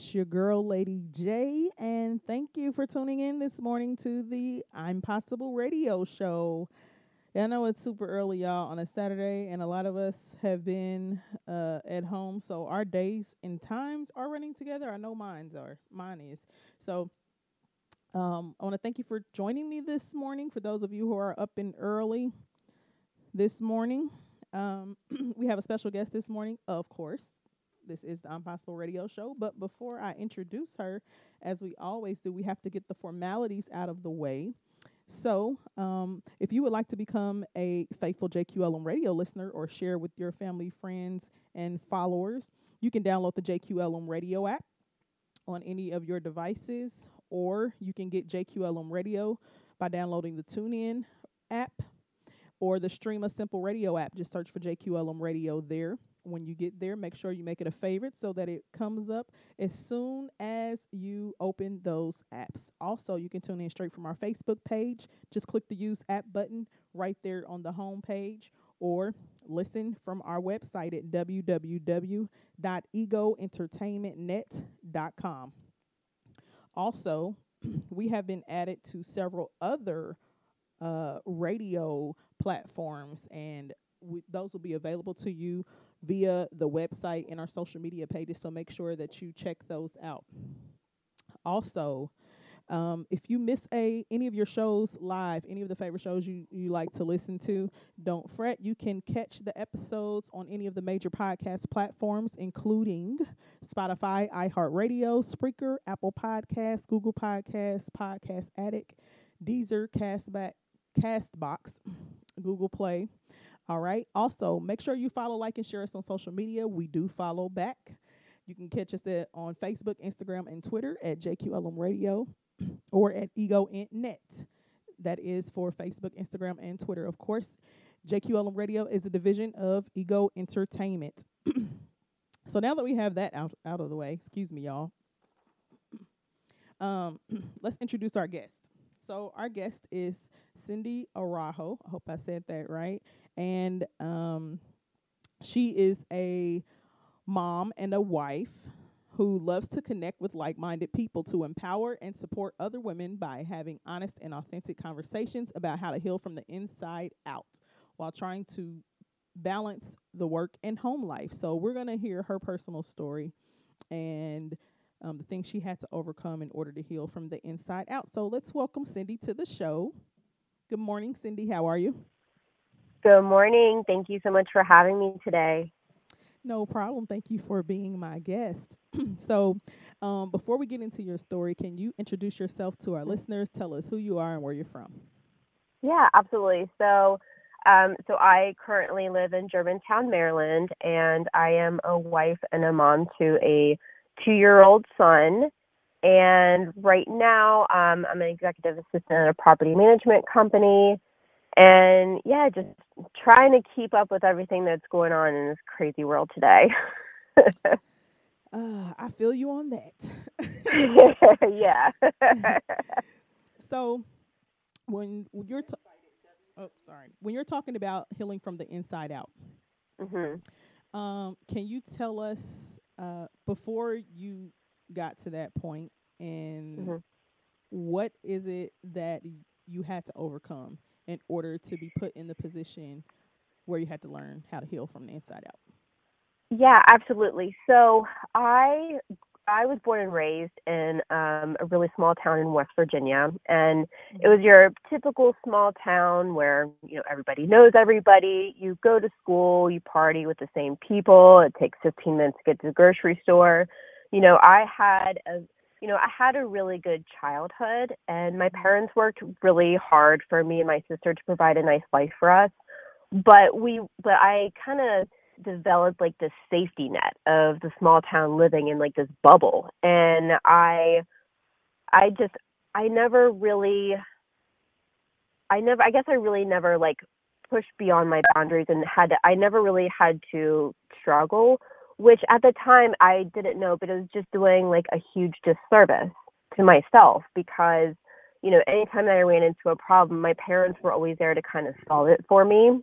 It's your girl, Lady J, and thank you for tuning in this morning to the I'm Possible radio show. Yeah, I know it's super early, y'all, on a Saturday, and a lot of us have been uh, at home, so our days and times are running together. I know mine's are. Mine is. So um, I want to thank you for joining me this morning. For those of you who are up and early this morning, um, we have a special guest this morning, of course. This is the I'm Possible Radio Show. But before I introduce her, as we always do, we have to get the formalities out of the way. So, um, if you would like to become a faithful JQLM radio listener or share with your family, friends, and followers, you can download the JQLM radio app on any of your devices, or you can get JQLM radio by downloading the TuneIn app or the Streema Simple Radio app. Just search for JQLM radio there when you get there, make sure you make it a favorite so that it comes up as soon as you open those apps. Also, you can tune in straight from our Facebook page. Just click the use app button right there on the home page or listen from our website at www.egoentertainmentnet.com. Also, we have been added to several other uh, radio platforms, and we, those will be available to you via the website and our social media pages. So make sure that you check those out. Also, um, if you miss a any of your shows live, any of the favorite shows you, you like to listen to, don't fret. You can catch the episodes on any of the major podcast platforms, including Spotify, iHeartRadio, Spreaker, Apple Podcasts, Google Podcasts, Podcast Addict, Deezer, Castback, Castbox, Google Play, all right. Also, make sure you follow, like, and share us on social media. We do follow back. You can catch us at, on Facebook, Instagram, and Twitter at JQLM Radio or at Ego Net. That is for Facebook, Instagram, and Twitter. Of course, JQLM Radio is a division of Ego Entertainment. so now that we have that out, out of the way, excuse me, y'all. Um, let's introduce our guest. So our guest is Cindy Araujo. I hope I said that right and um, she is a mom and a wife who loves to connect with like minded people to empower and support other women by having honest and authentic conversations about how to heal from the inside out while trying to balance the work and home life. So, we're going to hear her personal story and um, the things she had to overcome in order to heal from the inside out. So, let's welcome Cindy to the show. Good morning, Cindy. How are you? Good morning. Thank you so much for having me today. No problem. Thank you for being my guest. so, um, before we get into your story, can you introduce yourself to our listeners? Tell us who you are and where you're from. Yeah, absolutely. So, um, so I currently live in Germantown, Maryland, and I am a wife and a mom to a two-year-old son. And right now, um, I'm an executive assistant at a property management company and yeah, just trying to keep up with everything that's going on in this crazy world today. uh, I feel you on that. yeah. so when you're ta- oh sorry when you're talking about healing from the inside out, mm-hmm. um, can you tell us uh, before you got to that point and mm-hmm. what is it that you had to overcome? In order to be put in the position where you had to learn how to heal from the inside out? Yeah, absolutely. So I I was born and raised in um, a really small town in West Virginia, and it was your typical small town where you know everybody knows everybody. You go to school, you party with the same people. It takes 15 minutes to get to the grocery store. You know, I had a you know, I had a really good childhood, and my mm-hmm. parents worked really hard for me and my sister to provide a nice life for us. But we, but I kind of developed like this safety net of the small town living in like this bubble, and I, I just, I never really, I never, I guess I really never like pushed beyond my boundaries and had, to, I never really had to struggle which at the time I didn't know, but it was just doing like a huge disservice to myself because, you know, anytime that I ran into a problem, my parents were always there to kind of solve it for me.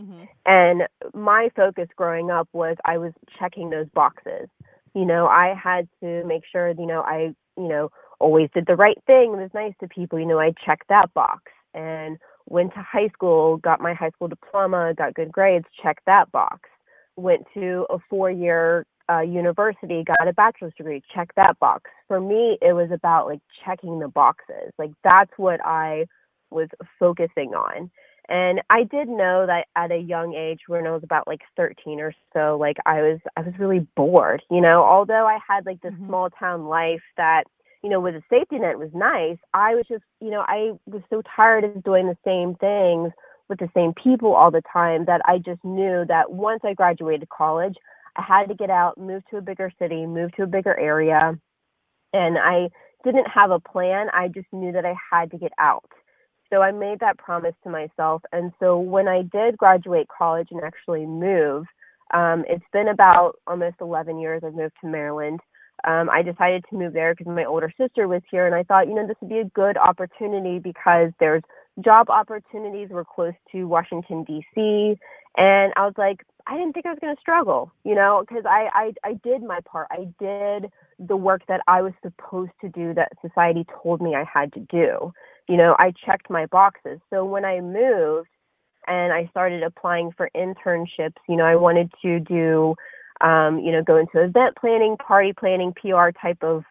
Mm-hmm. And my focus growing up was I was checking those boxes. you know, I had to make sure, you know, I, you know, always did the right thing, was nice to people. You know, I checked that box and went to high school, got my high school diploma, got good grades, checked that box. Went to a four year uh, university, got a bachelor's degree, check that box. For me, it was about like checking the boxes. Like that's what I was focusing on. And I did know that at a young age, when I was about like 13 or so, like I was, I was really bored, you know, although I had like this mm-hmm. small town life that, you know, with a safety net was nice. I was just, you know, I was so tired of doing the same things with the same people all the time that I just knew that once I graduated college, I had to get out, move to a bigger city, move to a bigger area. And I didn't have a plan. I just knew that I had to get out. So I made that promise to myself. And so when I did graduate college and actually move, um, it's been about almost 11 years I've moved to Maryland. Um, I decided to move there because my older sister was here, and I thought, you know, this would be a good opportunity because there's job opportunities. We're close to Washington D.C., and I was like, I didn't think I was going to struggle, you know, because I, I I did my part. I did the work that I was supposed to do that society told me I had to do. You know, I checked my boxes. So when I moved and I started applying for internships, you know, I wanted to do um, you know, go into event planning, party planning, PR type of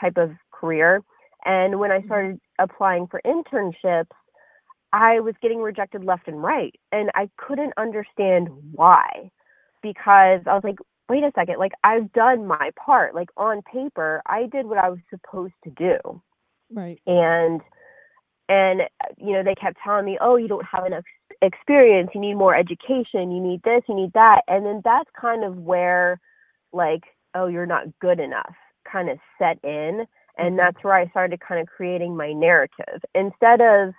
type of career. And when I mm-hmm. started applying for internships, I was getting rejected left and right. And I couldn't understand why. Because I was like, wait a second, like I've done my part. Like on paper, I did what I was supposed to do. Right. And and you know, they kept telling me, "Oh, you don't have enough experience. You need more education. You need this. You need that." And then that's kind of where, like, "Oh, you're not good enough," kind of set in. And mm-hmm. that's where I started kind of creating my narrative instead of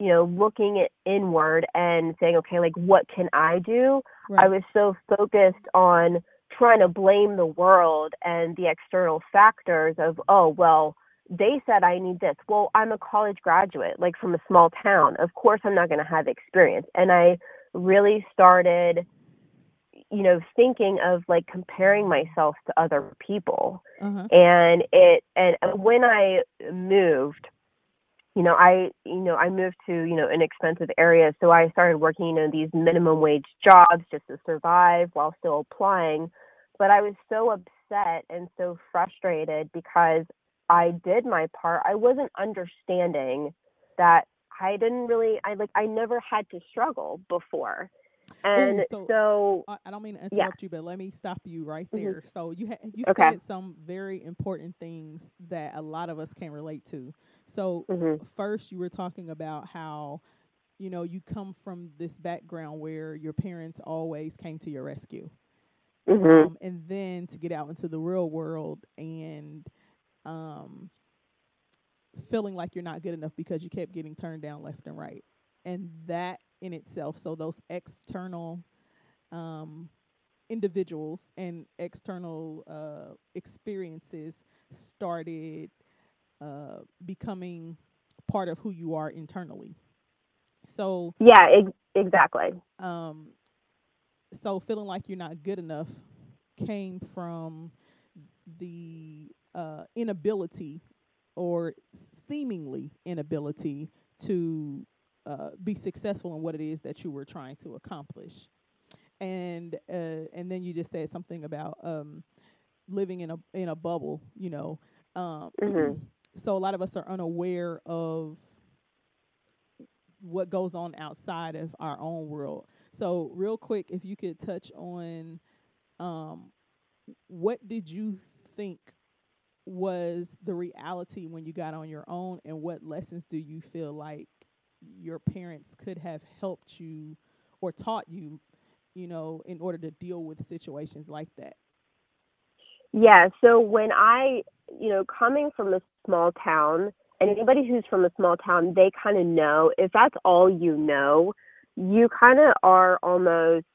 you know, looking it inward and saying, okay, like what can I do? Right. I was so focused on trying to blame the world and the external factors of, oh, well, they said I need this. Well, I'm a college graduate, like from a small town. Of course, I'm not going to have experience. And I really started, you know, thinking of like comparing myself to other people. Uh-huh. And it, and when I moved, you know, I, you know, I moved to, you know, an expensive area. So I started working, you know, these minimum wage jobs just to survive while still applying. But I was so upset and so frustrated because I did my part. I wasn't understanding that I didn't really, I like, I never had to struggle before. And Ooh, so, so, I don't mean to interrupt yeah. you, but let me stop you right mm-hmm. there. Mm-hmm. So you ha- you okay. said some very important things that a lot of us can relate to. So mm-hmm. first, you were talking about how you know you come from this background where your parents always came to your rescue, mm-hmm. um, and then to get out into the real world and um, feeling like you're not good enough because you kept getting turned down left and right, and that in itself. So those external um, individuals and external uh, experiences started uh, becoming part of who you are internally. So yeah, ex- exactly. Um, so feeling like you're not good enough came from the uh, inability or seemingly inability to uh, be successful in what it is that you were trying to accomplish. And uh, and then you just said something about um, living in a in a bubble, you know. Um, mm-hmm so a lot of us are unaware of what goes on outside of our own world. So real quick, if you could touch on um, what did you think was the reality when you got on your own and what lessons do you feel like your parents could have helped you or taught you, you know, in order to deal with situations like that? Yeah, so when I, you know, coming from a small town, and anybody who's from a small town, they kind of know if that's all you know, you kind of are almost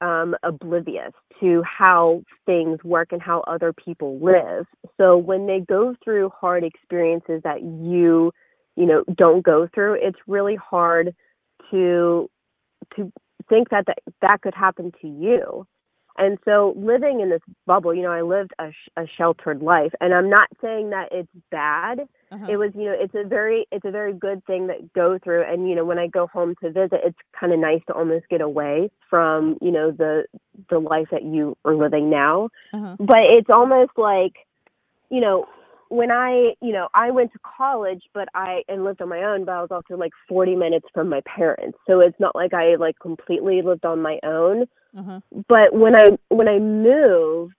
um, oblivious to how things work and how other people live. So when they go through hard experiences that you, you know, don't go through, it's really hard to to think that that, that could happen to you. And so living in this bubble, you know, I lived a, sh- a sheltered life, and I'm not saying that it's bad. Uh-huh. It was, you know, it's a very, it's a very good thing that go through. And you know, when I go home to visit, it's kind of nice to almost get away from, you know, the the life that you are living now. uh-huh. But it's almost like, you know, when I, you know, I went to college, but I and lived on my own, but I was also like 40 minutes from my parents. So it's not like I like completely lived on my own Uh-huh. but when I when I moved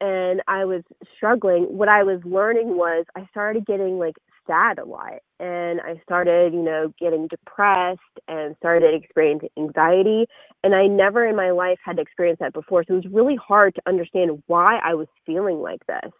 and I was struggling, what I was learning was I started getting like sad a lot and I started, you know, getting depressed and started experiencing anxiety and I never in my life had experienced that before. So it was really hard to understand why I was feeling like this.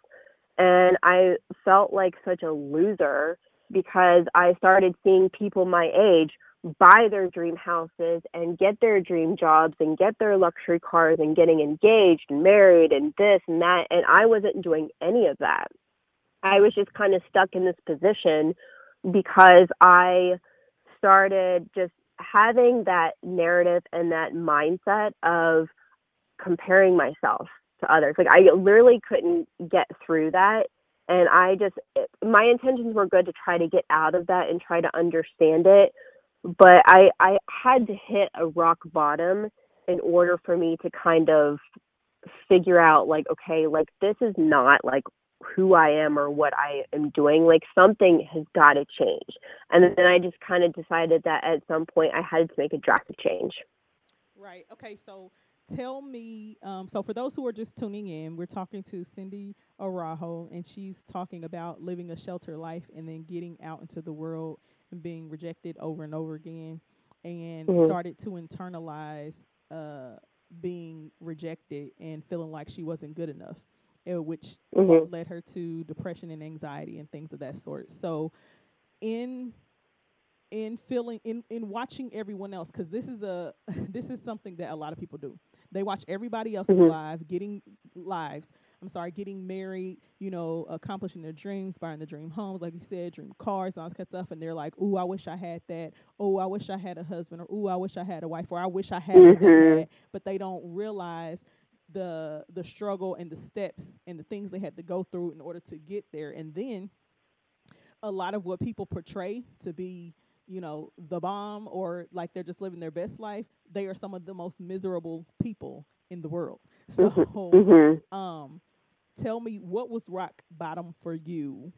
And I felt like such a loser because I started seeing people my age buy their dream houses and get their dream jobs and get their luxury cars and getting engaged and married and this and that. And I wasn't doing any of that. I was just kind of stuck in this position because I started just having that narrative and that mindset of comparing myself to others. Like I literally couldn't get through that. And I just, my intentions were good to try to get out of that and try to understand it but I I had to hit a rock bottom in order for me to kind of figure out like okay like this is not like who I am or what I am doing like something has got to change and then I just kind of decided that at some point I had to make a drastic change Right. Okay. So tell me. Um, so for those who are just tuning in, we're talking to Cindy Araujo, and she's talking about living a shelter life and then getting out into the world and being rejected over and over again, and Mhm. started to internalize uh, being rejected and feeling like she wasn't good enough, uh, which Mhm. led her to depression and anxiety and things of that sort. So in in feeling in in watching everyone else because this is a this is something that a lot of people do they watch everybody else's Mhm. live getting lives i'm sorry getting married you know accomplishing their dreams buying the dream homes like you said dream cars all this kind of stuff and they're like oh i wish i had that oh i wish i had a husband or oh i wish i had a wife or i wish i had Mhm. had but they don't realize the the struggle and the steps and the things they had to go through in order to get there and then a lot of what people portray to be you know the bomb or like they're just living their best life they are some of the most miserable people in the world so Mhm. um tell me what was rock bottom for you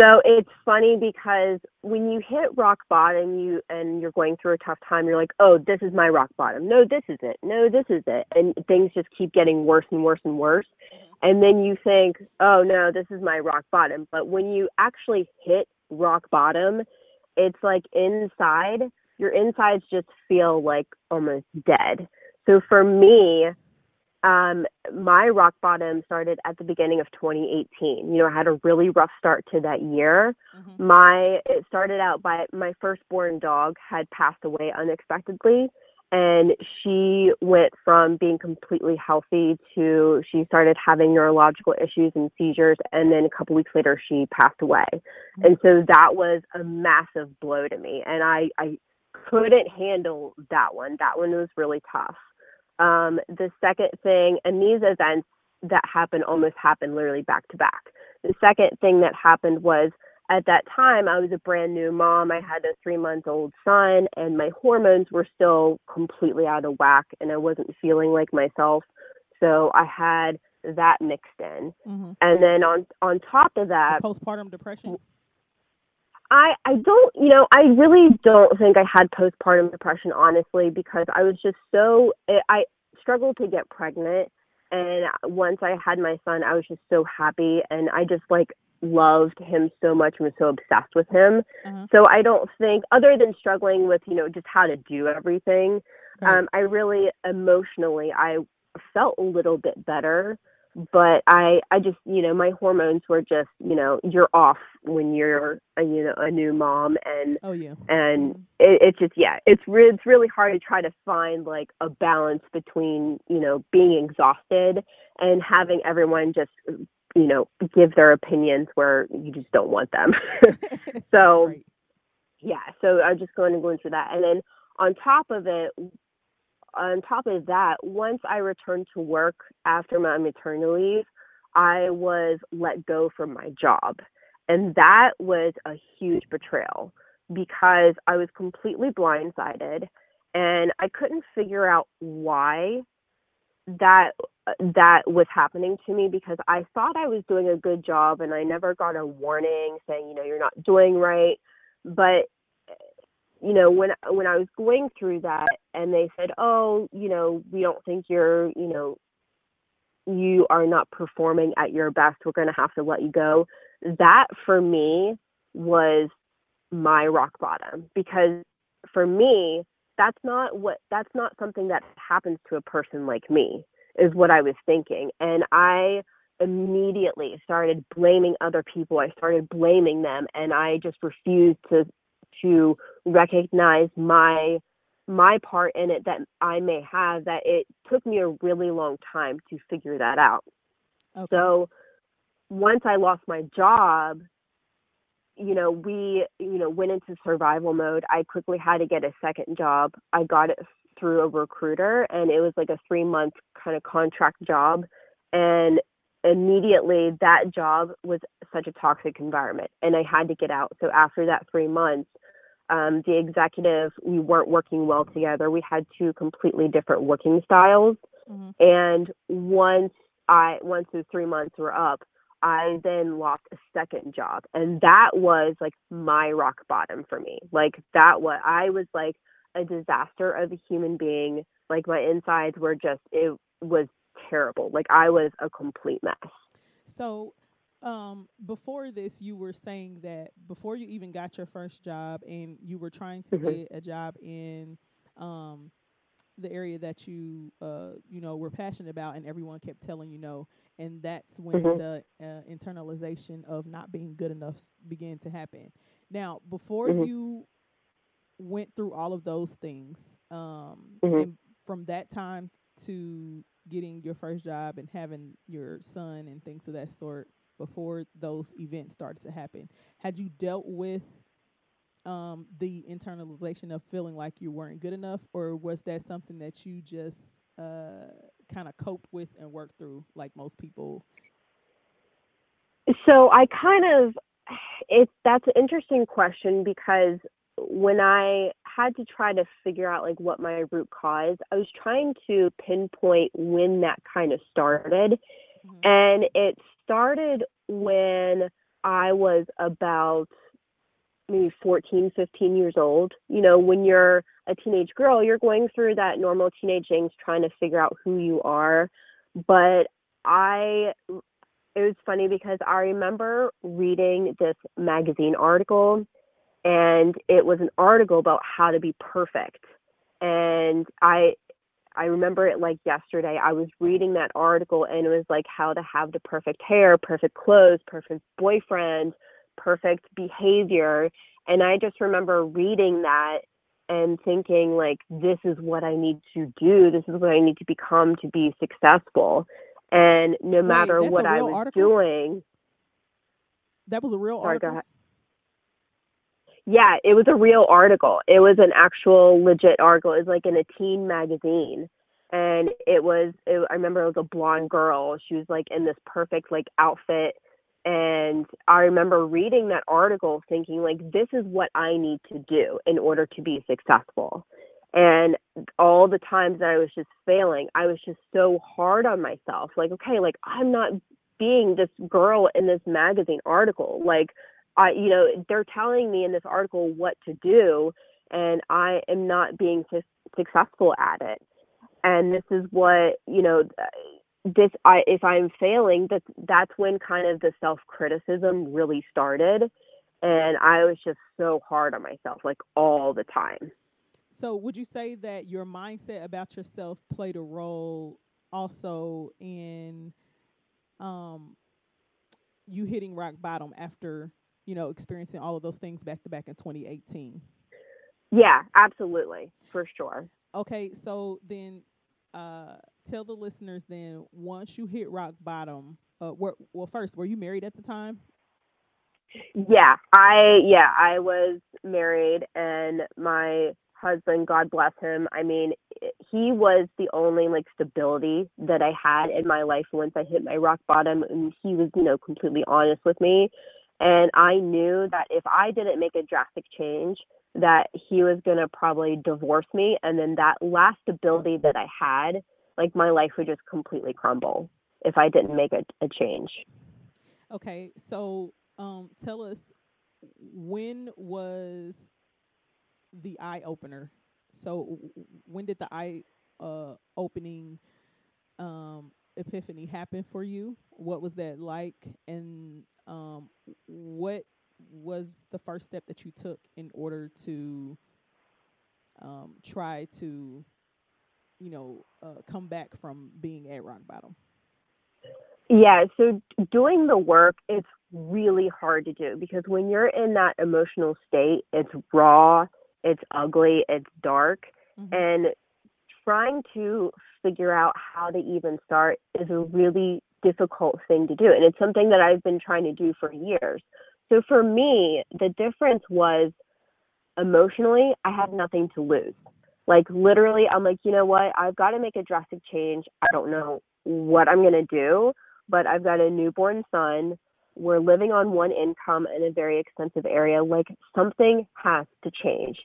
So it's funny because when you hit rock bottom, you and you're going through a tough time, you're like, "Oh, this is my rock bottom. No, this is it. No, this is it." And things just keep getting worse and worse and worse. And then you think, "Oh no, this is my rock bottom." But when you actually hit rock bottom, it's like inside, your insides just feel like almost dead. So for me, um, my rock bottom started at the beginning of 2018. You know, I had a really rough start to that year. Mhm. My it started out by my firstborn dog had passed away unexpectedly, and she went from being completely healthy to she started having neurological issues and seizures, and then a couple weeks later she passed away. And so that was a massive blow to me, and I I couldn't handle that one. That one was really tough. Um, the second thing, and these events that happened almost happened literally back to back. The second thing that happened was at that time, I was a brand new mom. I had a three month old son, and my hormones were still completely out of whack, and I wasn't feeling like myself. So I had that mixed in. mm-hmm. And then on on top of that, postpartum depression I I don't you know I really don't think I had postpartum depression honestly because I was just so I I struggled to get pregnant and once I had my son I was just so happy and I just like loved him so much and was so obsessed with him uh-huh. so I don't think other than struggling with you know just how to do everything Right. um I really emotionally I felt a little bit better but I I just you know my hormones were just you know you're off when you're a, you know a new mom and oh yeah and Mhm. it, it's just yeah it's re- it's really hard to try to find like a balance between you know being exhausted and having everyone just you know give their opinions where you just don't want them so Right. yeah so i'm just going to go into that and then on top of it on top of that, once I returned to work after my maternity leave, I was let go from my job. And that was a huge betrayal because I was completely blindsided and I couldn't figure out why that Uh, that was happening to me because I thought I was doing a good job and I never got a warning saying, you know, you're not doing right. But you know, when when I was going through that and they said, "Oh, you know, we don't think you're, you know, you are not performing at your best. We're going to have to let you go." That for me was my rock bottom because for me, that's not what that's not something that happens to a person like me is what I was thinking. And I immediately started blaming other people. I started blaming them and I just refused to to recognize my my part in it that I may have that it took me a really long time to figure that out. Okay. So once I lost my job, you know, we, you know, went into survival mode. I quickly had to get a second job. I got it through a recruiter and it was like a 3 month kind of contract job and immediately that job was such a toxic environment and I had to get out. So after that 3 months, um, the executive, we weren't working well together. We had two completely different working styles. Mm-hmm. And once I, once those three months were up, I then lost a second job. And that was like my rock bottom for me. Like that was, I was like a disaster of a human being. Like my insides were just, it was terrible. Like I was a complete mess. So, um, before this, you were saying that before you even got your first job and you were trying to mm-hmm. get a job in um, the area that you, uh, you know, were passionate about, and everyone kept telling you no. And that's when mm-hmm. the uh, internalization of not being good enough began to happen. Now, before mm-hmm. you went through all of those things, um, mm-hmm. and from that time to getting your first job and having your son and things of that sort, before those events started to happen. Had you dealt with um, the internalization of feeling like you weren't good enough, or was that something that you just uh, kind of coped with and worked through, like most people? So I kind of, it's that's an interesting question because when I had to try to figure out like what my root cause, I was trying to pinpoint when that kind of started. Mm-hmm. And it started when I was about maybe 14, 15 years old. You know, when you're a teenage girl, you're going through that normal teenage angst trying to figure out who you are. But I, it was funny because I remember reading this magazine article, and it was an article about how to be perfect. And I, I remember it like yesterday. I was reading that article and it was like how to have the perfect hair, perfect clothes, perfect boyfriend, perfect behavior. And I just remember reading that and thinking like this is what I need to do. This is what I need to become to be successful. And no Wait, matter what I was article? doing. That was a real sorry, article. Yeah, it was a real article. It was an actual legit article. It was like in a teen magazine. And it was, it, I remember it was a blonde girl. She was like in this perfect like outfit. And I remember reading that article thinking, like, this is what I need to do in order to be successful. And all the times that I was just failing, I was just so hard on myself. Like, okay, like, I'm not being this girl in this magazine article. Like, I, you know, they're telling me in this article what to do, and I am not being su- successful at it. And this is what, you know, this, I, if I'm failing, that that's when kind of the self criticism really started. And I was just so hard on myself, like all the time. So, would you say that your mindset about yourself played a role also in um, you hitting rock bottom after you know, experiencing all of those things back to back in 2018. Yeah, absolutely, for sure. Okay, so then uh, tell the listeners then once you hit rock bottom, uh, were, well, first, were you married at the time? Yeah, I yeah, I was married and my husband, God bless him. I mean, he was the only like stability that I had in my life once I hit my rock bottom and he was, you know, completely honest with me. And I knew that if I didn't make a drastic change, that he was going to probably divorce me and then that last ability that I had, like my life would just completely crumble if I didn't make a, a change. Okay, so um, tell us when was the eye opener? So when did the eye uh, opening um, epiphany happen for you? What was that like, and um, what was the first step that you took in order to um, try to, you know, uh, come back from being at rock bottom? Yeah, so doing the work, it's really hard to do because when you're in that emotional state, it's raw, it's ugly, it's dark, mm-hmm. and trying to figure out how to even start is a really difficult thing to do. And it's something that I've been trying to do for years. So for me, the difference was emotionally, I had nothing to lose. Like literally, I'm like, you know what? I've got to make a drastic change. I don't know what I'm going to do, but I've got a newborn son. We're living on one income in a very expensive area. Like something has to change.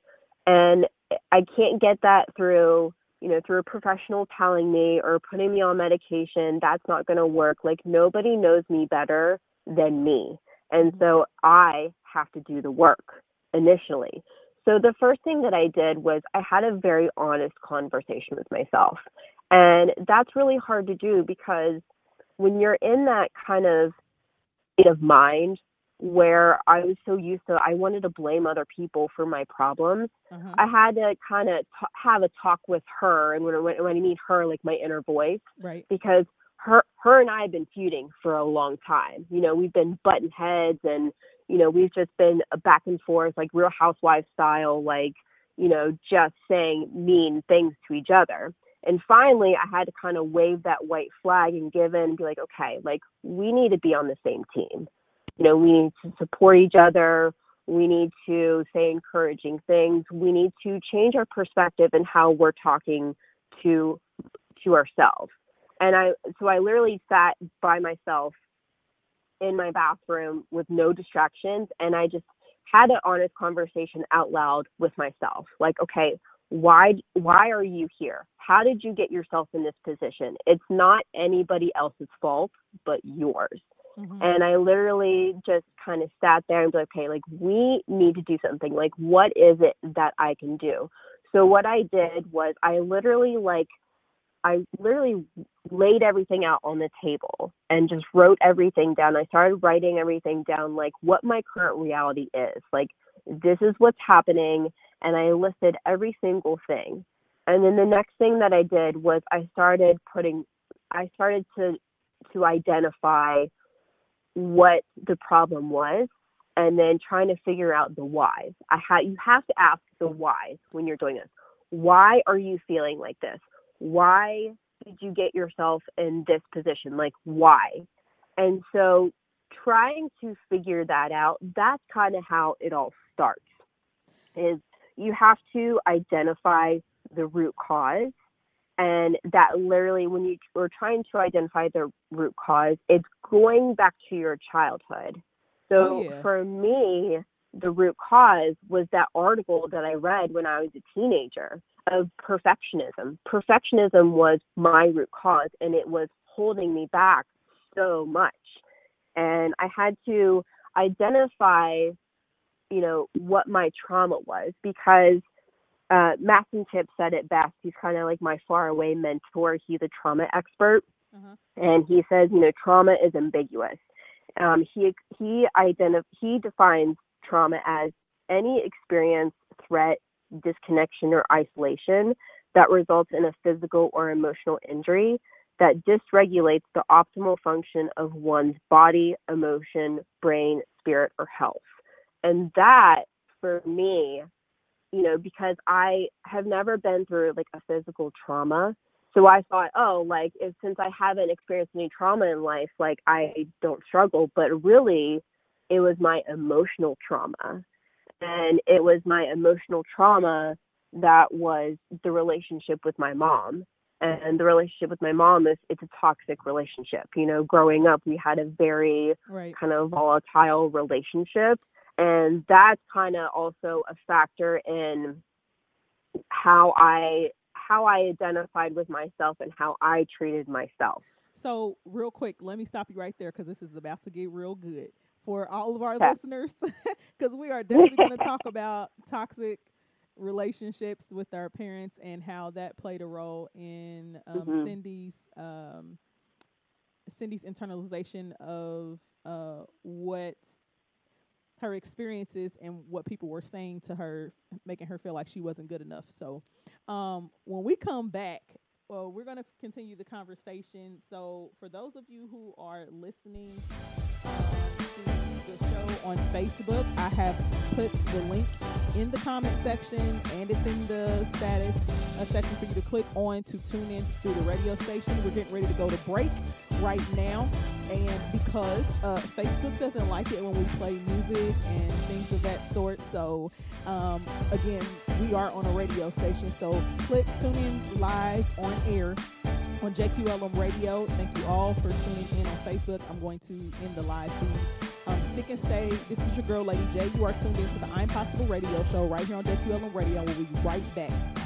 And I can't get that through, you know, through a professional telling me or putting me on medication. That's not going to work. Like nobody knows me better than me. And mm-hmm. so I have to do the work initially. So the first thing that I did was I had a very honest conversation with myself. And that's really hard to do because when you're in that kind of state of mind where I was so used to, I wanted to blame other people for my problems. Uh-huh. I had to kind of t- have a talk with her, and when, when when I mean her, like my inner voice, right? Because her her and I have been feuding for a long time. You know, we've been button heads, and you know, we've just been back and forth, like Real Housewives style, like you know, just saying mean things to each other. And finally, I had to kind of wave that white flag and give in and be like, okay, like we need to be on the same team. You know, we need to support each other. We need to say encouraging things. We need to change our perspective and how we're talking to to ourselves. And I so I literally sat by myself in my bathroom with no distractions and I just had an honest conversation out loud with myself. Like, okay, why why are you here how did you get yourself in this position it's not anybody else's fault but yours mm-hmm. and i literally just kind of sat there and be like okay like we need to do something like what is it that i can do so what i did was i literally like i literally laid everything out on the table and just wrote everything down i started writing everything down like what my current reality is like this is what's happening and I listed every single thing. And then the next thing that I did was I started putting I started to to identify what the problem was and then trying to figure out the why. I had you have to ask the why when you're doing this. Why are you feeling like this? Why did you get yourself in this position? Like why? And so trying to figure that out, that's kind of how it all starts. Is you have to identify the root cause. And that literally, when you are trying to identify the root cause, it's going back to your childhood. So oh, yeah. for me, the root cause was that article that I read when I was a teenager of perfectionism. Perfectionism was my root cause, and it was holding me back so much. And I had to identify you know, what my trauma was because uh, Mastin Kipp said it best. He's kind of like my faraway mentor. He's a trauma expert. Uh-huh. And he says, you know, trauma is ambiguous. Um, he he identif- he defines trauma as any experience, threat, disconnection, or isolation that results in a physical or emotional injury that dysregulates the optimal function of one's body, emotion, brain, spirit, or health. And that for me, you know, because I have never been through like a physical trauma. So I thought, oh, like if since I haven't experienced any trauma in life, like I don't struggle. But really, it was my emotional trauma. And it was my emotional trauma that was the relationship with my mom. And the relationship with my mom is it's a toxic relationship. You know, growing up, we had a very Right. kind of volatile relationship. And that's kind of also a factor in how I how I identified with myself and how I treated myself. So, real quick, let me stop you right there because this is about to get real good for all of our Okay. listeners. Because we are definitely going to talk about toxic relationships with our parents and how that played a role in um, Mhm. Cindy's um, Cindy's internalization of uh, what her experiences and what people were saying to her, making her feel like she wasn't good enough. So, um, when we come back, well, we're going to continue the conversation. So, for those of you who are listening the show on Facebook, I have put the link in the comment section and it's in the status uh, section for you to click on to tune in through the radio station. We're getting ready to go to break right now. And because uh, Facebook doesn't like it when we play music and things of that sort, so um, again, we are on a radio station. So click tune in live on air on JQLM Radio. Thank you all for tuning in on Facebook. I'm going to end the live feed. Stick and stay. This is your girl, Lady J. You are tuned in to the I'm Possible Radio Show right here on JQLM Radio. We'll be right back.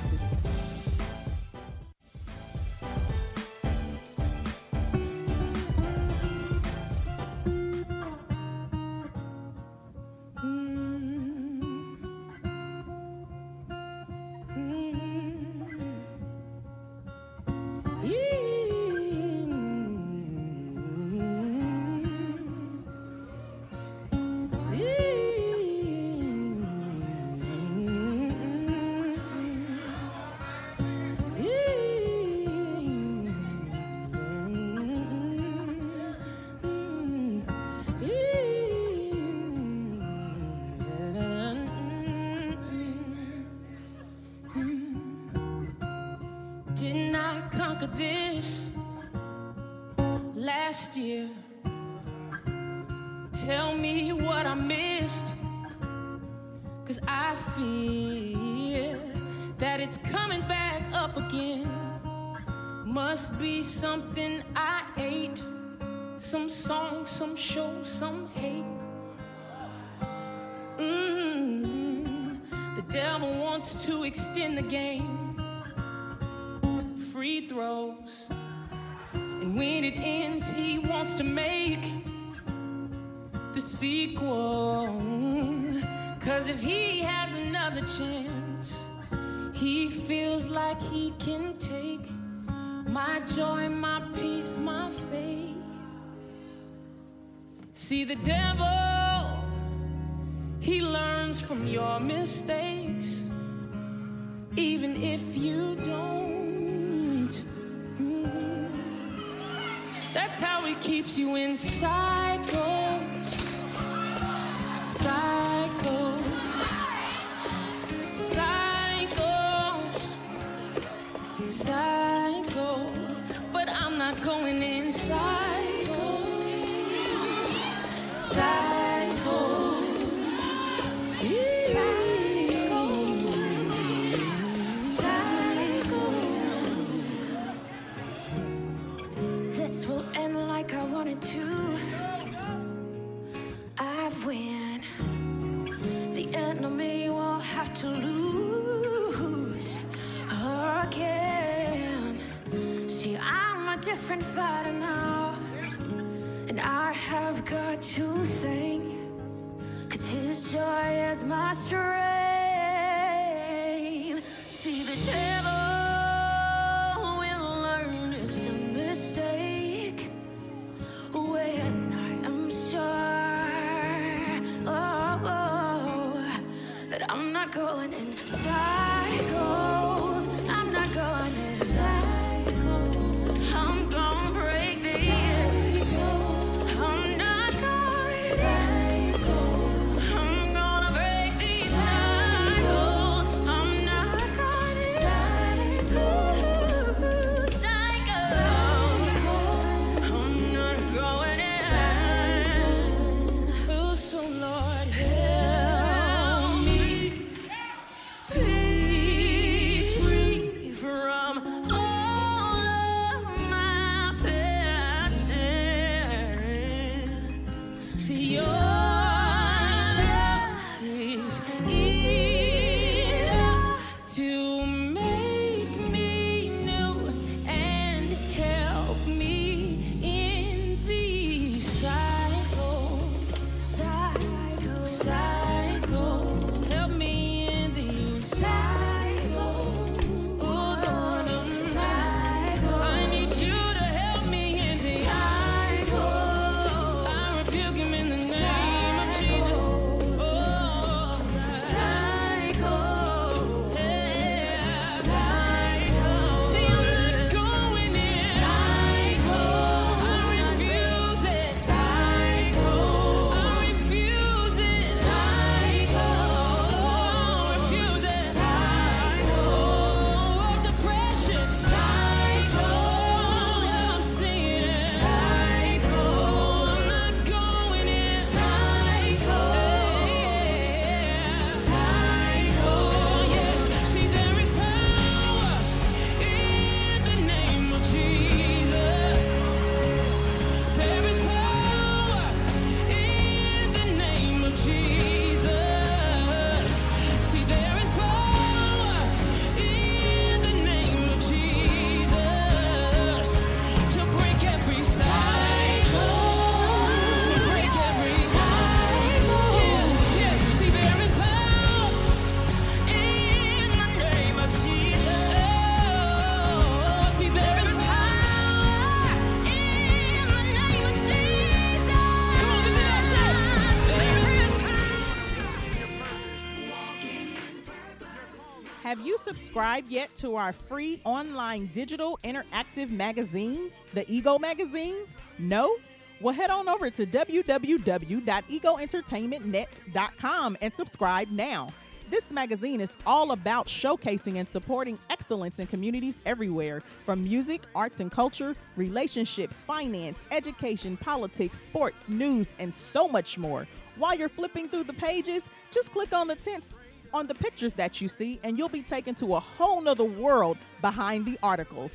Yet to our free online digital interactive magazine, the Ego Magazine? No? Well, head on over to www.egoentertainmentnet.com and subscribe now. This magazine is all about showcasing and supporting excellence in communities everywhere from music, arts and culture, relationships, finance, education, politics, sports, news, and so much more. While you're flipping through the pages, just click on the tints on the pictures that you see, and you'll be taken to a whole nother world behind the articles.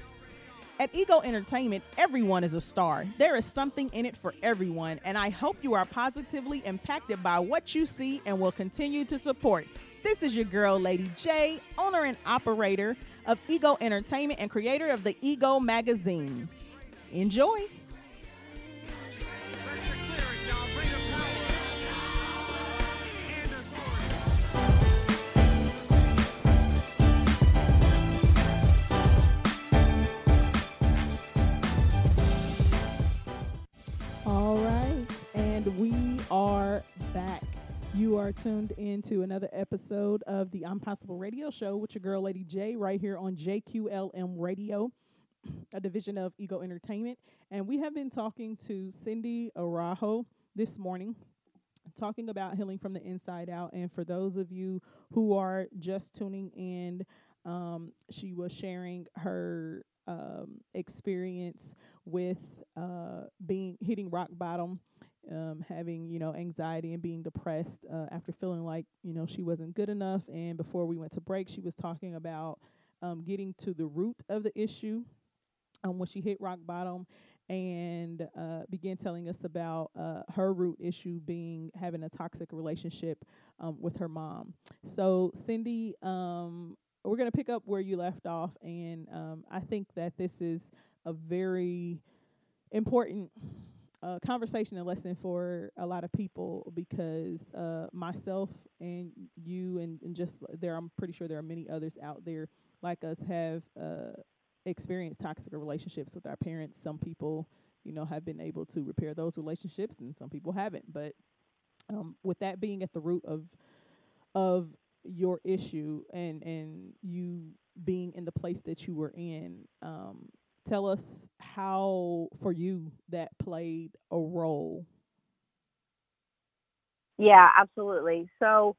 At Ego Entertainment, everyone is a star. There is something in it for everyone, and I hope you are positively impacted by what you see and will continue to support. This is your girl, Lady J, owner and operator of Ego Entertainment and creator of the Ego Magazine. Enjoy. All right, and we are back. You are tuned into another episode of the I'm Possible Radio Show with your girl, Lady J, right here on JQLM Radio, a division of Ego Entertainment. And we have been talking to Cindy Araujo this morning, talking about healing from the inside out. And for those of you who are just tuning in, um, she was sharing her um, experience with uh, being hitting rock bottom, um, having you know anxiety and being depressed uh, after feeling like you know she wasn't good enough. And before we went to break, she was talking about um, getting to the root of the issue um, when she hit rock bottom and uh, began telling us about uh, her root issue being having a toxic relationship um, with her mom. So, Cindy, um, we're going to pick up where you left off, and um, I think that this is a very important uh, conversation and lesson for a lot of people because uh, myself and you and, and just there, I'm pretty sure there are many others out there like us have uh, experienced toxic relationships with our parents. Some people, you know, have been able to repair those relationships, and some people haven't. But um, with that being at the root of of your issue and and you being in the place that you were in um tell us how for you that played a role Yeah, absolutely. So,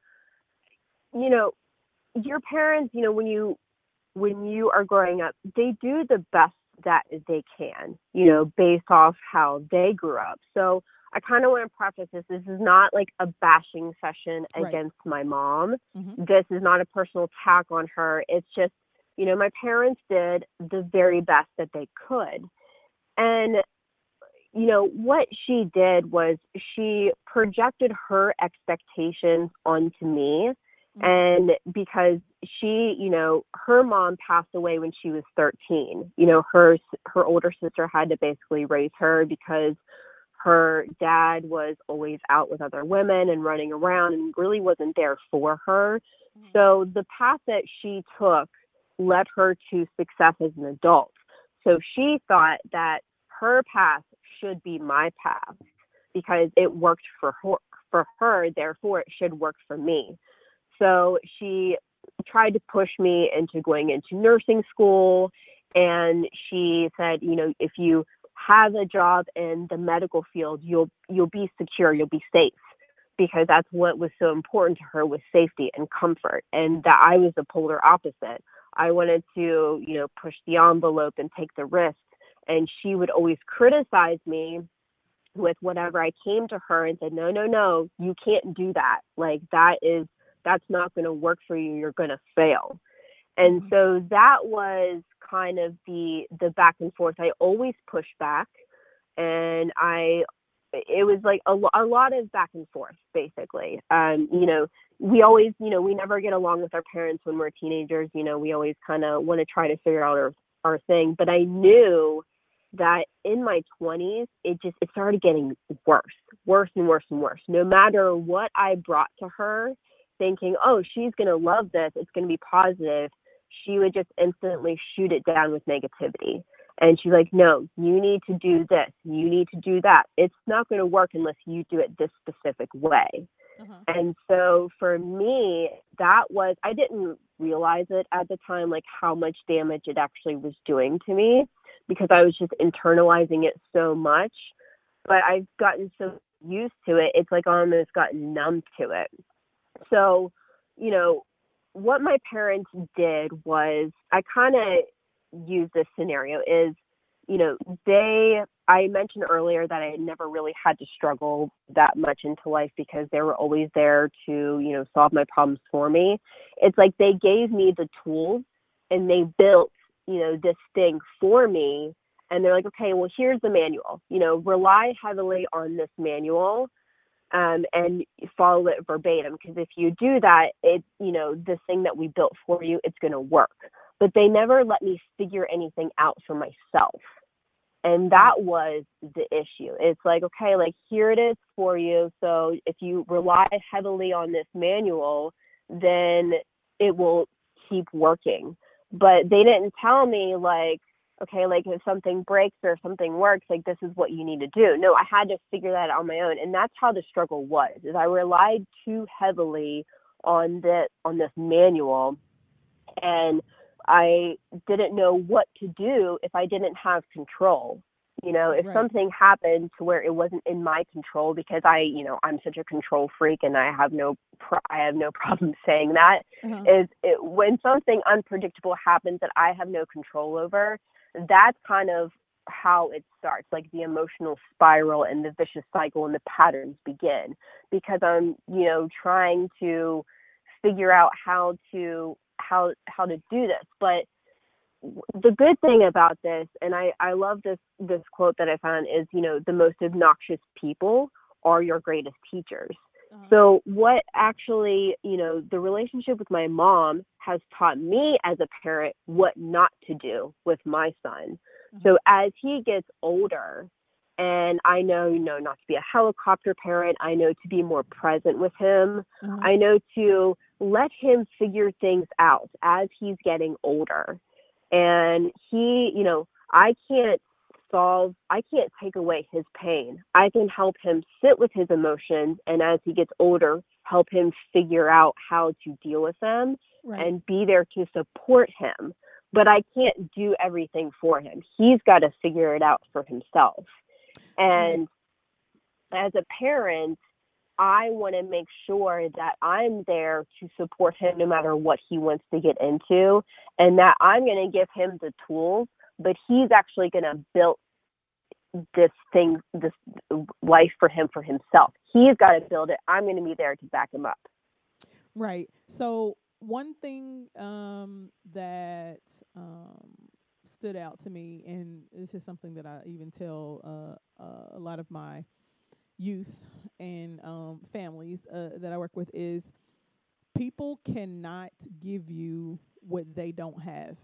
you know, your parents, you know, when you when you are growing up, they do the best that they can, you know, based off how they grew up. So, I kind of want to preface this. This is not like a bashing session Right. against my mom. mm-hmm. This is not a personal attack on her. It's just, you know, my parents did the very best that they could. And, you know, what she did was she projected her expectations onto me. Mhm. And because she, you know, her mom passed away when she was 13. You know, her her older sister had to basically raise her because her dad was always out with other women and running around and really wasn't there for her. Mm-hmm. So the path that she took led her to success as an adult. So she thought that her path should be my path because it worked for her for her, therefore it should work for me. So she tried to push me into going into nursing school and she said, you know, if you have a job in the medical field, you'll you'll be secure, you'll be safe because that's what was so important to her was safety and comfort and that I was the polar opposite. I wanted to, you know, push the envelope and take the risk and she would always criticize me with whatever I came to her and said, "No, no, no, you can't do that. Like that is that's not going to work for you. You're going to fail." And Mhm. so that was kind of the the back and forth. I always pushed back and I it was like a, a lot of back and forth basically. Um, you know, we always, you know, we never get along with our parents when we're teenagers, you know, we always kind of want to try to figure out our our thing, but I knew that in my 20s it just it started getting worse worse and worse and worse no matter what i brought to her thinking oh she's going to love this it's going to be positive she would just instantly shoot it down with negativity and she's like no you need to do this you need to do that it's not going to work unless you do it this specific way Uh-huh. And so for me, that was, I didn't realize it at the time, like how much damage it actually was doing to me because I was just internalizing it so much. But I've gotten so used to it, it's like almost gotten numb to it. So, you know, what my parents did was I kind of used this scenario is, you know, they, I mentioned earlier that I never really had to struggle that much into life because they were always there to, you know, solve my problems for me. It's like they gave me the tools and they built, you know, this thing for me. And they're like, okay, well, here's the manual, you know, rely heavily on this manual um, and follow it verbatim. Because if you do that, it, you know, the thing that we built for you, it's going to work. But they never let me figure anything out for myself. And that was the issue. It's like, okay, like here it is for you. So if you rely heavily on this manual, then it will keep working. But they didn't tell me, like, okay, like if something breaks or something works, like this is what you need to do. No, I had to figure that out on my own. And that's how the struggle was, is I relied too heavily on the on this manual and I didn't know what to do if I didn't have control. You know, if right. something happened to where it wasn't in my control because I, you know, I'm such a control freak and I have no pro- I have no problem saying that. Uh-huh. Is it, when something unpredictable happens that I have no control over, that's kind of how it starts like the emotional spiral and the vicious cycle and the patterns begin because i'm you know trying to figure out how to how how to do this but the good thing about this and i i love this this quote that i found is you know the most obnoxious people are your greatest teachers. So what actually you know the relationship with my mom has taught me as a parent what not to do with my son. Mm-hmm. So as he gets older, and I know, you know, not to be a helicopter parent, I know to be more present with him. Mm-hmm. I know to let him figure things out as he's getting older. And he, you know, I can't solve, I can't take away his pain. I can help him sit with his emotions and as he gets older, help him figure out how to deal with them right. and be there to support him. But I can't do everything for him. He's got to figure it out for himself. And right. as a parent, I want to make sure that I'm there to support him no matter what he wants to get into, and that I'm going to give him the tools, but he's actually going to build this thing, this life for him for himself. He's got to build it. I'm going to be there to back him up. Right. So one thing um, that um, stood out to me, and this is something that I even tell uh, uh, a lot of my youth and um, families uh, that I work with, is people cannot give you what they don't have.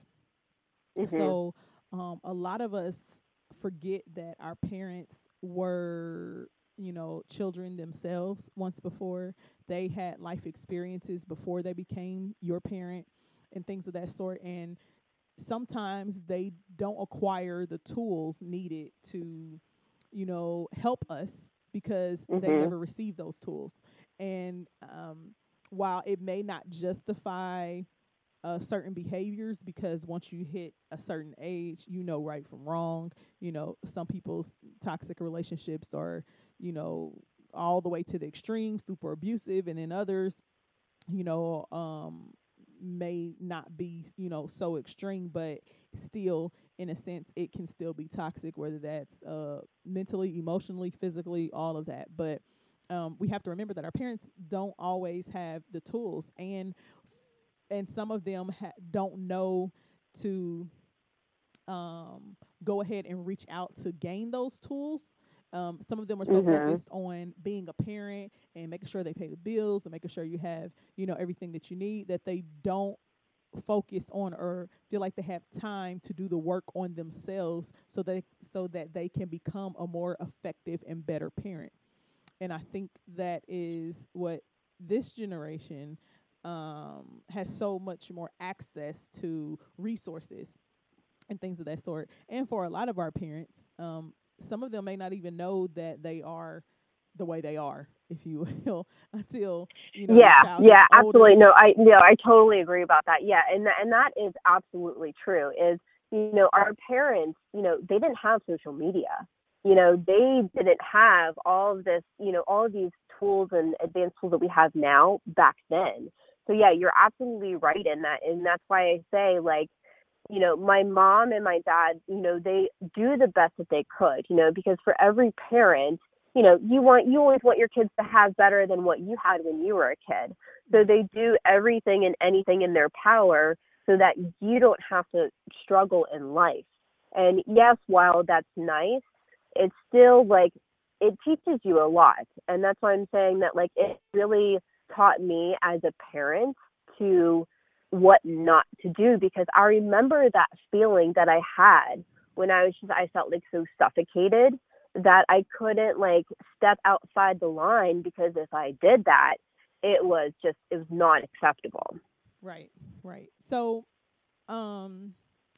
Mm-hmm. So um, a lot of us forget that our parents were you know children themselves once before. They had life experiences before they became your parent and things of that sort. And sometimes they don't acquire the tools needed to you know help us because mm-hmm. they never received those tools. And um, while it may not justify uh, certain behaviors because once you hit a certain age, you know right from wrong. You know, some people's toxic relationships are, you know, all the way to the extreme, super abusive, and then others, you know, um, may not be, you know, so extreme, but still, in a sense, it can still be toxic, whether that's uh, mentally, emotionally, physically, all of that. But um, we have to remember that our parents don't always have the tools, and and some of them ha- don't know to um, go ahead and reach out to gain those tools. Um, some of them are so mm-hmm. focused on being a parent and making sure they pay the bills and making sure you have, you know, everything that you need that they don't focus on or feel like they have time to do the work on themselves so they so that they can become a more effective and better parent. And I think that is what this generation um, has so much more access to resources and things of that sort. And for a lot of our parents, um, some of them may not even know that they are the way they are. if you will, until you know. Yeah, yeah, absolutely. No, I no, I totally agree about that. Yeah, and and that is absolutely true. Is you know our parents, you know, they didn't have social media. You know, they didn't have all of this, you know, all of these tools and advanced tools that we have now back then. So yeah, you're absolutely right in that, and that's why I say like you know, my mom and my dad, you know, they do the best that they could, you know, because for every parent, you know, you want you always want your kids to have better than what you had when you were a kid. So they do everything and anything in their power so that you don't have to struggle in life. And yes, while that's nice, it's still like it teaches you a lot. And that's why I'm saying that like it really taught me as a parent to what not to do because I remember that feeling that I had when I was just I felt like so suffocated that I couldn't like step outside the line because if I did that, it was just it was not acceptable. Right, right. So, um,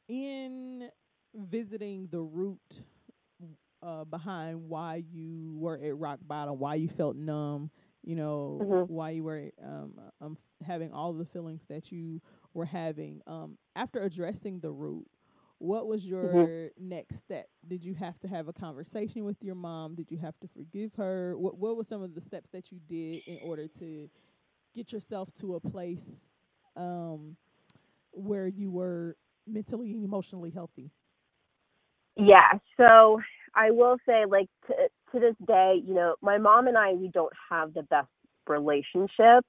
in visiting the root uh, behind why you were at rock bottom, why you felt numb, you know, mm-hmm. why you were um, um having all the feelings that you were having. Um, after addressing the root, what was your mm-hmm. next step? Did you have to have a conversation with your mom? Did you have to forgive her? What What were some of the steps that you did in order to get yourself to a place um, where you were mentally and emotionally healthy? Yeah. So I will say, like to to this day, you know, my mom and I we don't have the best relationship,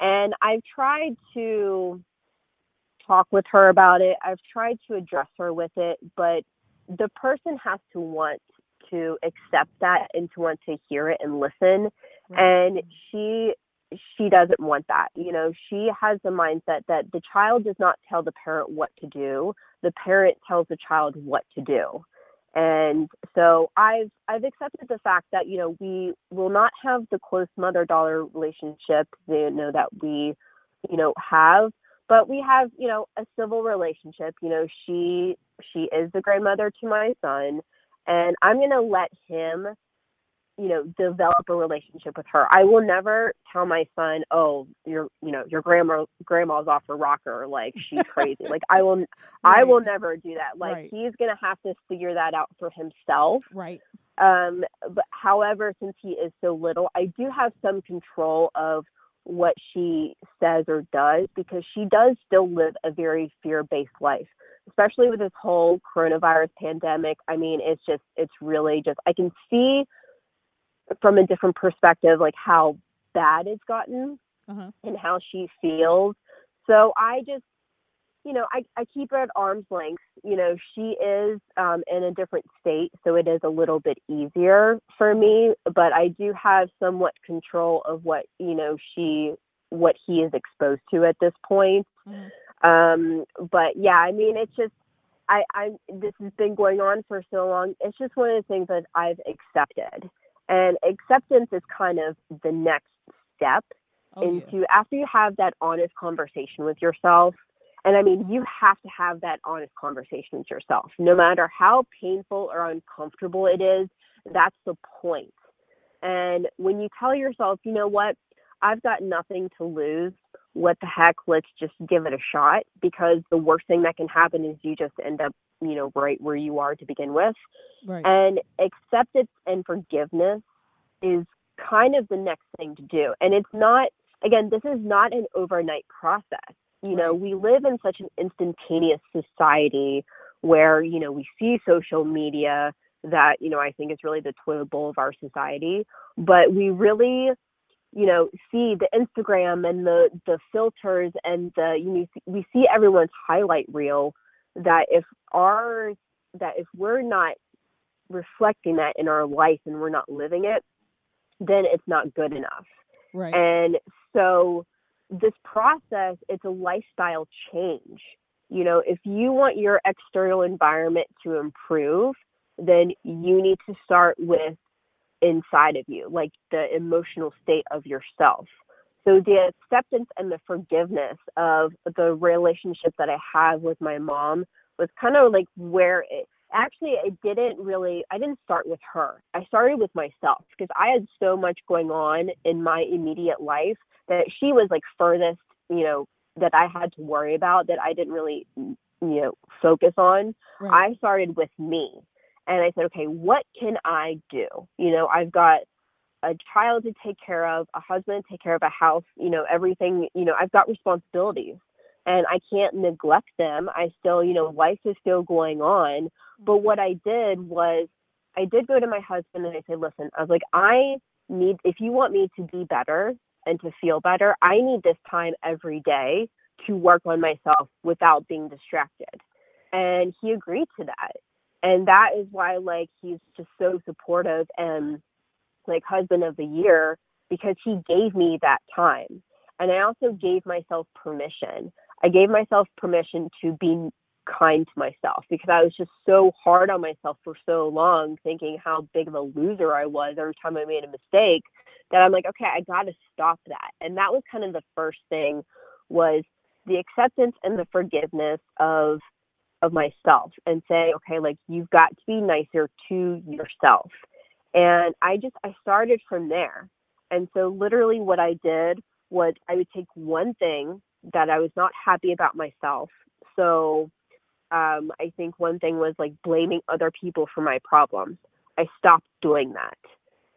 and I've tried to talk with her about it. I've tried to address her with it, but the person has to want to accept that and to want to hear it and listen. Mm-hmm. And she she doesn't want that. You know, she has the mindset that the child does not tell the parent what to do. The parent tells the child what to do. And so I've I've accepted the fact that, you know, we will not have the close mother daughter relationship, you know, that we, you know, have but we have you know a civil relationship. You know she she is the grandmother to my son and i'm going to let him you know develop a relationship with her i will never tell my son oh your you know your grandma grandma's off her rocker like she's crazy like i will right. i will never do that like right. he's going to have to figure that out for himself right um but however since he is so little i do have some control of what she says or does because she does still live a very fear based life, especially with this whole coronavirus pandemic. I mean, it's just, it's really just, I can see from a different perspective, like how bad it's gotten uh-huh. and how she feels. So I just, you know, I, I keep her at arm's length. You know, she is um, in a different state, so it is a little bit easier for me, but I do have somewhat control of what, you know, she, what he is exposed to at this point. Mm-hmm. Um, but yeah, I mean, it's just, I, I, this has been going on for so long. It's just one of the things that I've accepted. And acceptance is kind of the next step oh, into yeah. after you have that honest conversation with yourself and I mean, you have to have that honest conversation with yourself. No matter how painful or uncomfortable it is, that's the point. And when you tell yourself, you know what, I've got nothing to lose, what the heck, let's just give it a shot because the worst thing that can happen is you just end up, you know, right where you are to begin with. Right. And acceptance and forgiveness is kind of the next thing to do. And it's not, again, this is not an overnight process you know, we live in such an instantaneous society where, you know, we see social media that, you know, I think is really the toilet bowl of our society. But we really, you know, see the Instagram and the the filters and the you know we see everyone's highlight reel that if our that if we're not reflecting that in our life and we're not living it, then it's not good enough. Right. And so this process, it's a lifestyle change. You know, if you want your external environment to improve, then you need to start with inside of you, like the emotional state of yourself. So the acceptance and the forgiveness of the relationship that I have with my mom was kind of like where it actually it didn't really i didn't start with her. I started with myself because i had so much going on in my immediate life that she was like furthest you know that i had to worry about that i didn't really you know focus on. Right. i started with me and i said okay what can i do? You know i've got a child to take care of a husband to take care of a house you know everything you know i've got responsibilities and i can't neglect them i still you know life is still going on but mm-hmm. what I did was I did go to my husband and I said, listen, I was like, I need, if you want me to be better and to feel better, I need this time every day to work on myself without being distracted. And he agreed to that. And that is why, like, he's just so supportive and like husband of the year because he gave me that time. And I also gave myself permission. I gave myself permission to be kind to myself because I was just so hard on myself for so long, thinking how big of a loser I was every time I made a mistake that I'm like, okay, I got to stop that. And that was kind of the first thing was the acceptance and the forgiveness of of myself and say, okay, like you've got to be nicer to yourself. And I just I started from there. And so literally what I did was I would take one thing that I was not happy about myself. So um, I think one thing was like blaming other people for my problems. I stopped doing that.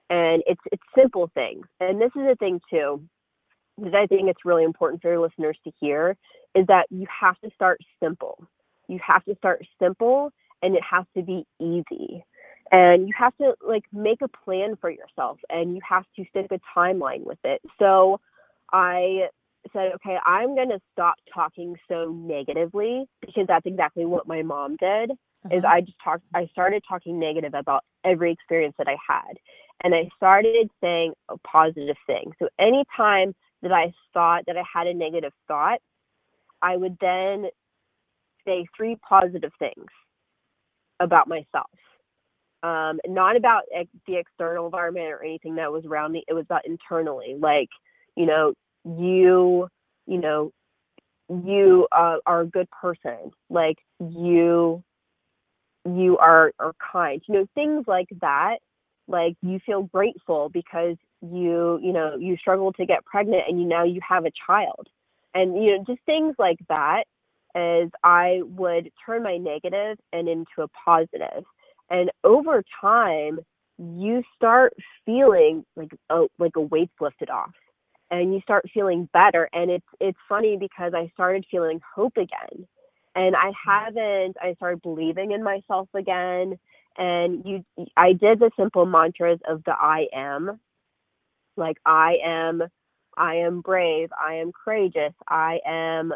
And it's it's simple things. And this is a thing too that I think it's really important for your listeners to hear is that you have to start simple. You have to start simple and it has to be easy. And you have to like make a plan for yourself and you have to stick a timeline with it. So I said, okay, I'm going to stop talking so negatively because that's exactly what my mom did. Is Uh-huh. I just talked, I started talking negative about every experience that I had. And I started saying a positive thing. So anytime that I thought that I had a negative thought, I would then say three positive things about myself. Um, not about ex- the external environment or anything that was around me. It was about internally, like, you know, you, you know, you uh, are a good person. Like you, you are are kind. You know, things like that. Like you feel grateful because you, you know, you struggled to get pregnant and you now you have a child, and you know, just things like that. As I would turn my negative and into a positive, and over time, you start feeling like a like a weight's lifted off and you start feeling better. And it's it's funny because i started feeling hope again and i haven't i started believing in myself again. And you i did the simple mantras of the i am. Like i am i am brave i am courageous i am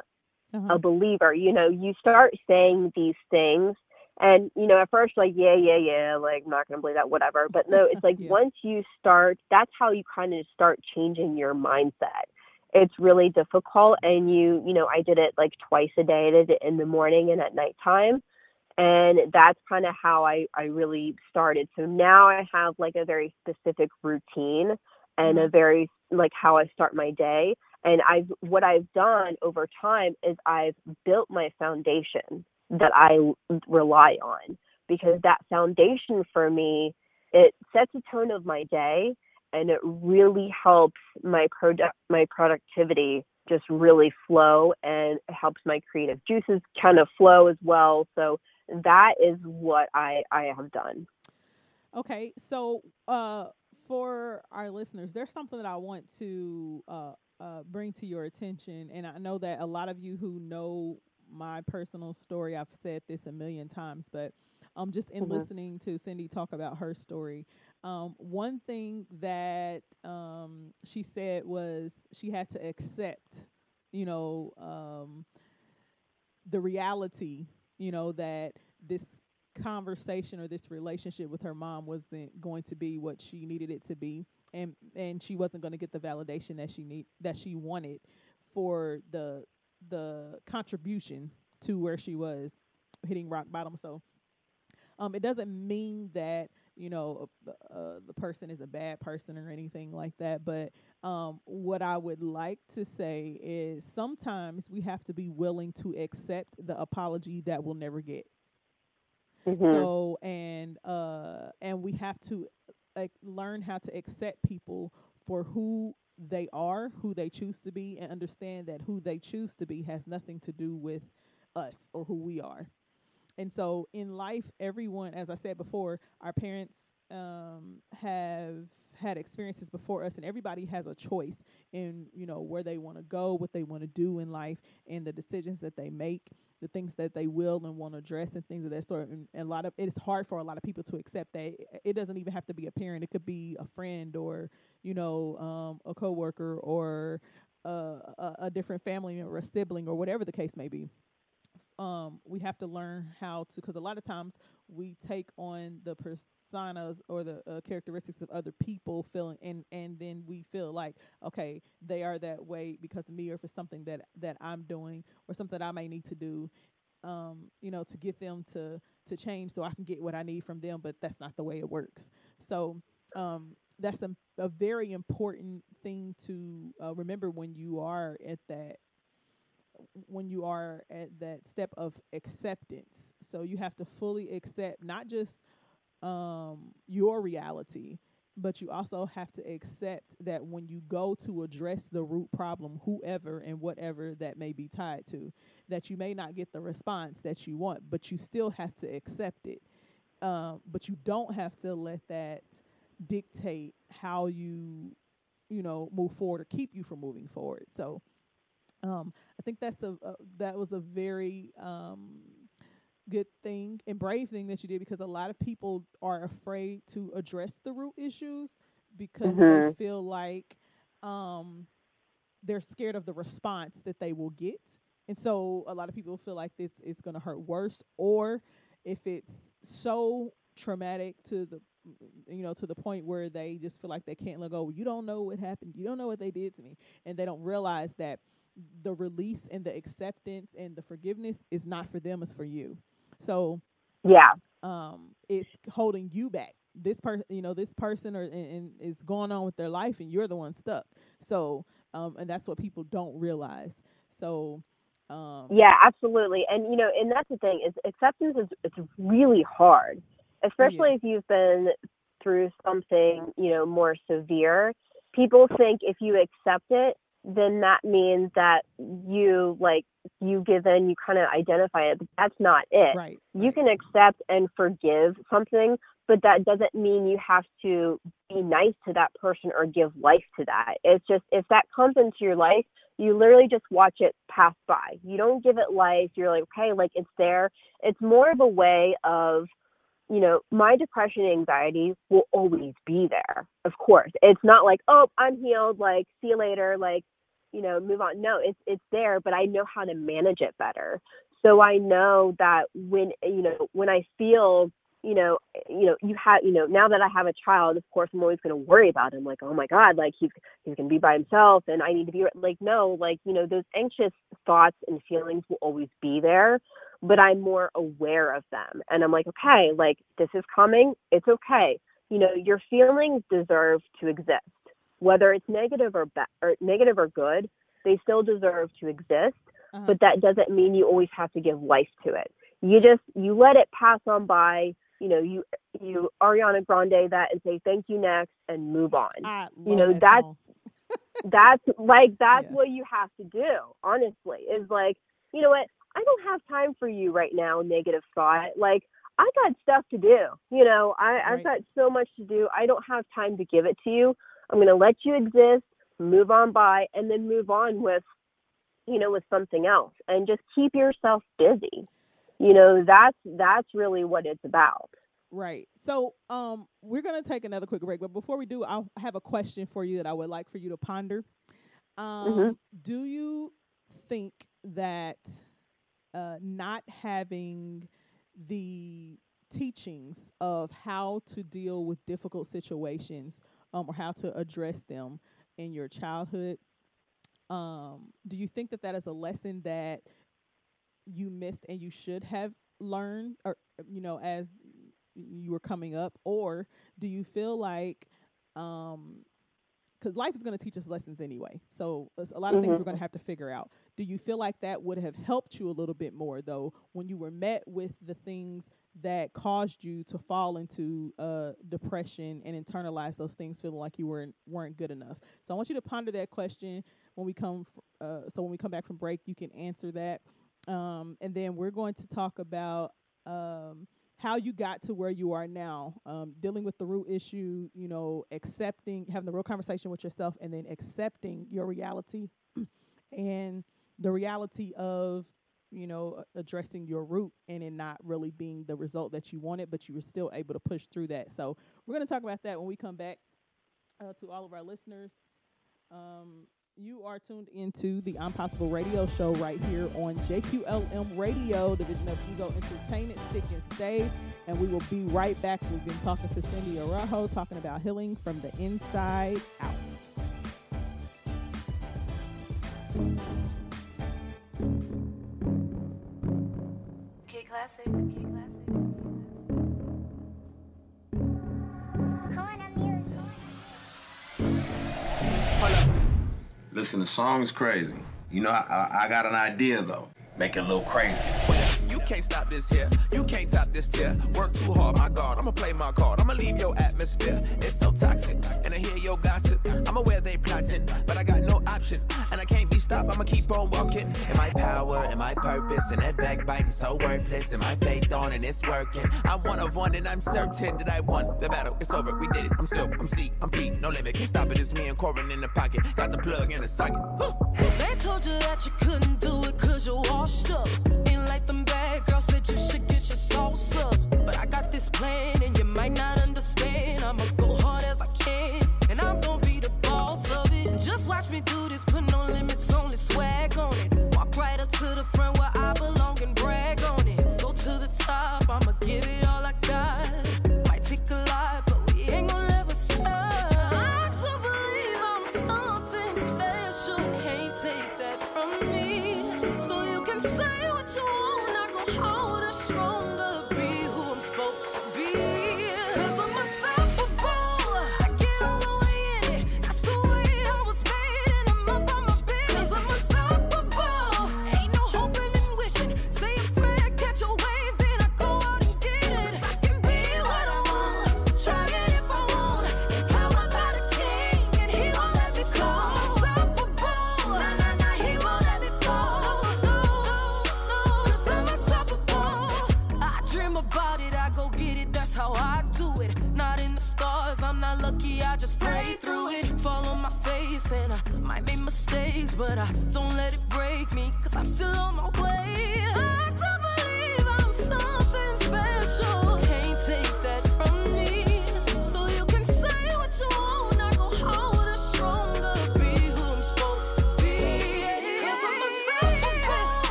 Uh-huh. a believer. You know you start saying these things and you know at first like yeah yeah yeah like I'm not gonna believe that whatever. But no it's like Yeah. once you start that's how you kind of start changing your mindset. It's really difficult and you you know i did it like twice a day. I did it in the morning and at nighttime and that's kind of how i i really started. So now i have like a very specific routine and mm-hmm. a very like how i start my day. And i've what i've done over time is i've built my foundation that I rely on because that foundation for me it sets a tone of my day and it really helps my product my productivity just really flow and it helps my creative juices kind of flow as well. So that is what i i have done. Okay, so uh, for our listeners, there's something that I want to uh, uh, bring to your attention, and I know that a lot of you who know my personal story, I've said this a million times, but um, just in Mhm. listening to Cindy talk about her story, um, one thing that um, she said was she had to accept, you know, um, the reality, you know, that this conversation or this relationship with her mom wasn't going to be what she needed it to be and and she wasn't going to get the validation that she need that she wanted for the the contribution to where she was hitting rock bottom so um it doesn't mean that you know uh, uh, the person is a bad person or anything like that but um what i would like to say is sometimes we have to be willing to accept the apology that we'll never get Mhm. So and uh and we have to like learn how to accept people for who they are, who they choose to be, and understand that who they choose to be has nothing to do with us or who we are. And so in life, everyone, as I said before, our parents um, have had experiences before us, and everybody has a choice in you know where they want to go, what they want to do in life, and the decisions that they make, the things that they will and want to address, and things of that sort. And, and a lot of it's hard for a lot of people to accept that. It- doesn't even have to be a parent; it could be a friend or you know um, a coworker or uh, a, a different family member, a sibling, or whatever the case may be um, we have to learn how to because a lot of times we take on the personas or the uh, characteristics of other people feeling and and then we feel like okay they are that way because of me or for something that that I'm doing or something that I may need to do um, you know to get them to to change so I can get what I need from them but that's not the way it works. So um, that's a, a very important thing to uh, remember when you are at that when you are at that step of acceptance. So you have to fully accept not just um, your reality, but you also have to accept that when you go to address the root problem, whoever and whatever that may be tied to, that you may not get the response that you want, but you still have to accept it. Um, but you don't have to let that dictate how you, you know, move forward or keep you from moving forward. So, um, I think that's a, a that was a very um, good thing and brave thing that you did because a lot of people are afraid to address the root issues because they Mhm. feel like um, they're scared of the response that they will get, and so a lot of people feel like this is going to hurt worse, or if it's so traumatic to the you know to the point where they just feel like they can't let go. You don't know what happened. You don't know what they did to me, and they don't realize that the release and the acceptance and the forgiveness is not for them; it's for you. So Yeah. um, it's holding you back. This person, you know, this person or and, and is going on with their life, and you're the one stuck. So, um, and that's what people don't realize. So, um, Yeah, absolutely. And you know, and that's the thing is acceptance is it's really hard, especially if you've been through something, you know, more severe. People think if you accept it, then that means that you like you give in, you kind of identify it, but that's not it. right. You can accept and forgive something, but that doesn't mean you have to be nice to that person or give life to that. It's just if that comes into your life, you literally just watch it pass by. You don't give it life. You're like, okay, like it's there. It's more of a way of, you know, my depression and anxiety will always be there. Of course. It's not like, oh, I'm healed, like see you later, like, you know, move on. No, it's it's there, but I know how to manage it better. So I know that when you know, when I feel you know, you know, you have, you know, now that I have a child, of course, I'm always going to worry about him. Like, oh my God, like he's he's going to be by himself, and I need to be like, no, like, you know, those anxious thoughts and feelings will always be there, but I'm more aware of them, and I'm like, okay, like this is coming. It's okay. You know, your feelings deserve to exist, whether it's negative or ba- or negative or good. They still deserve to exist, Uh-huh. but that doesn't mean you always have to give life to it. You just you let it pass on by you know, you you Ariana Grande that and say thank you next and move on. You know, that's- That's like that's Yeah. what you have to do, honestly. Is like, you know what? I don't have time for you right now, negative thought. Like I got stuff to do. You know, I, I've got so much to do. I don't have time to give it to you. I'm gonna let you exist, move on by, and then move on with, you know, with something else. And just keep yourself busy. You know, that's that's really what it's about. Right. So, um, we're gonna take another quick break, but before we do, I have a question for you that I would like for you to ponder. Um, Mhm. Do you think that uh, not having the teachings of how to deal with difficult situations um, or how to address them in your childhood, um, do you think that that is a lesson that you missed and you should have learned, or you know, as you were coming up, or do you feel like um, because life is going to teach us lessons anyway. So a lot of things Mhm. we're going to have to figure out. Do you feel like that would have helped you a little bit more though when you were met with the things that caused you to fall into uh, depression and internalize those things, feeling like you weren't weren't good enough? So I want you to ponder that question when we come. Uh, so when we come back from break, you can answer that, um, and then we're going to talk about. Um, how you got to where you are now, um, dealing with the root issue, you know, accepting, having the real conversation with yourself, and then accepting your reality and the reality of, you know, addressing your root and it not really being the result that you wanted, but you were still able to push through that. So we're going to talk about that when we come back uh, to all of our listeners. Um, you are tuned into the I'm Possible Radio Show right here on JQLM Radio, the division of Ego Entertainment. Stick and stay, and we will be right back. We've been talking to Cindy Araujo, talking about healing from the inside out. Classic. Listen, the song's crazy. You know, I, I got an idea though. Make it a little crazy. Can't stop this here. You can't top this tier. Work too hard, my God. I'ma play my card. I'ma leave your atmosphere. It's so toxic. And I hear your gossip. I'm aware they plotting, but I got no option. And I can't be stopped. I'ma keep on walking. And my power and my purpose and that backbiting so worthless. And my faith on and it's working. I'm one of one and I'm certain that I won the battle. It's over. We did it. I'm Silk. I'm C. I'm P. No limit. Can't stop it. It's me and Corin in the pocket. Got the plug in the socket. Whew. They told you that you couldn't do it cause you're washed up. Ain't like them girls said you should get your up. But I got this plan and you might not understand. I'ma go hard as I can. And I'm gonna be the boss of it. Just watch me do this, I'm still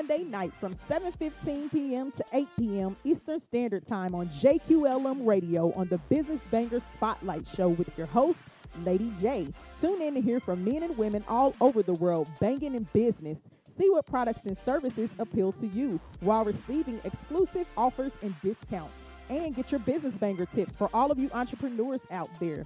Monday night from 7:15 p.m. to 8 p.m. Eastern Standard Time on JQLM Radio on the Business Banger Spotlight Show with your host, Lady J. Tune in to hear from men and women all over the world banging in business. See what products and services appeal to you while receiving exclusive offers and discounts. And get your business banger tips for all of you entrepreneurs out there.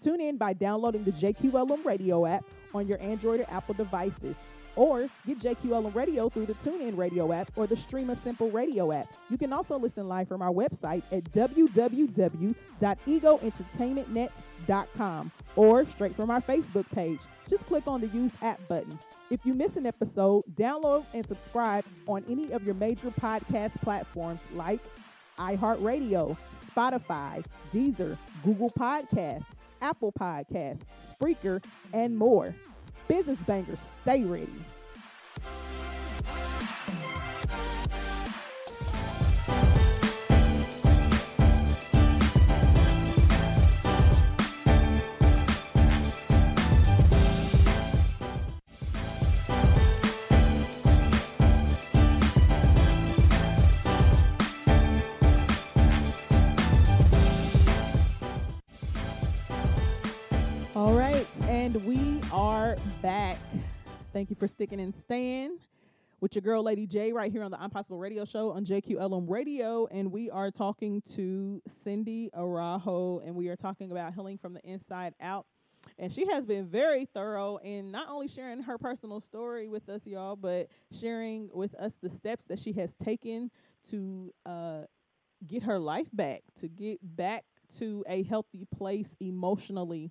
Tune in by downloading the JQLM radio app on your Android or Apple devices Or get JQLM Radio through the TuneIn Radio app or the Streema Simple Radio app. You can also listen live from our website at www.egoentertainmentnet.com or straight from our Facebook page. Just click on the Use App button. If you miss an episode, download and subscribe on any of your major podcast platforms like iHeartRadio, Spotify, Deezer, Google Podcasts, Apple Podcasts, Spreaker, and more. Business bangers, stay ready. And we are back. Thank you for sticking and staying with your girl, Lady J, right here on the I'm Possible Radio Show on JQLM Radio. And we are talking to Cindy Araujo, and we are talking about healing from the inside out. And she has been very thorough in not only sharing her personal story with us, y'all, but sharing with us the steps that she has taken to uh, get her life back, to get back to a healthy place emotionally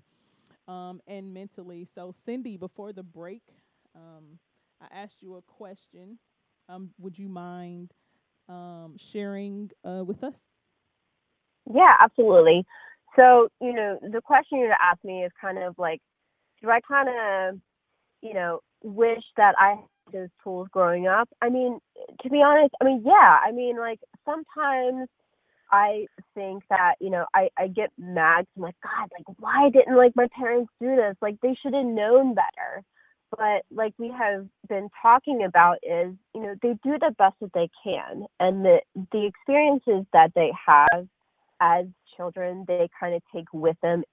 um, and mentally. So, Cindy, before the break, um, I asked you a question. Um, would you mind um, sharing uh, with us? Yeah, absolutely. So, you know, the question you asked me is kind of like, do I kind of, you know, wish that I had those tools growing up? I mean, to be honest, I mean, yeah, I mean, like sometimes I think that, you know, I, I get mad. I'm like, God, like, why didn't like my parents do this? Like, they should have known better. But like we have been talking about is, you know, they do the best that they can. And the, the experiences that they have as children, they kind of take with them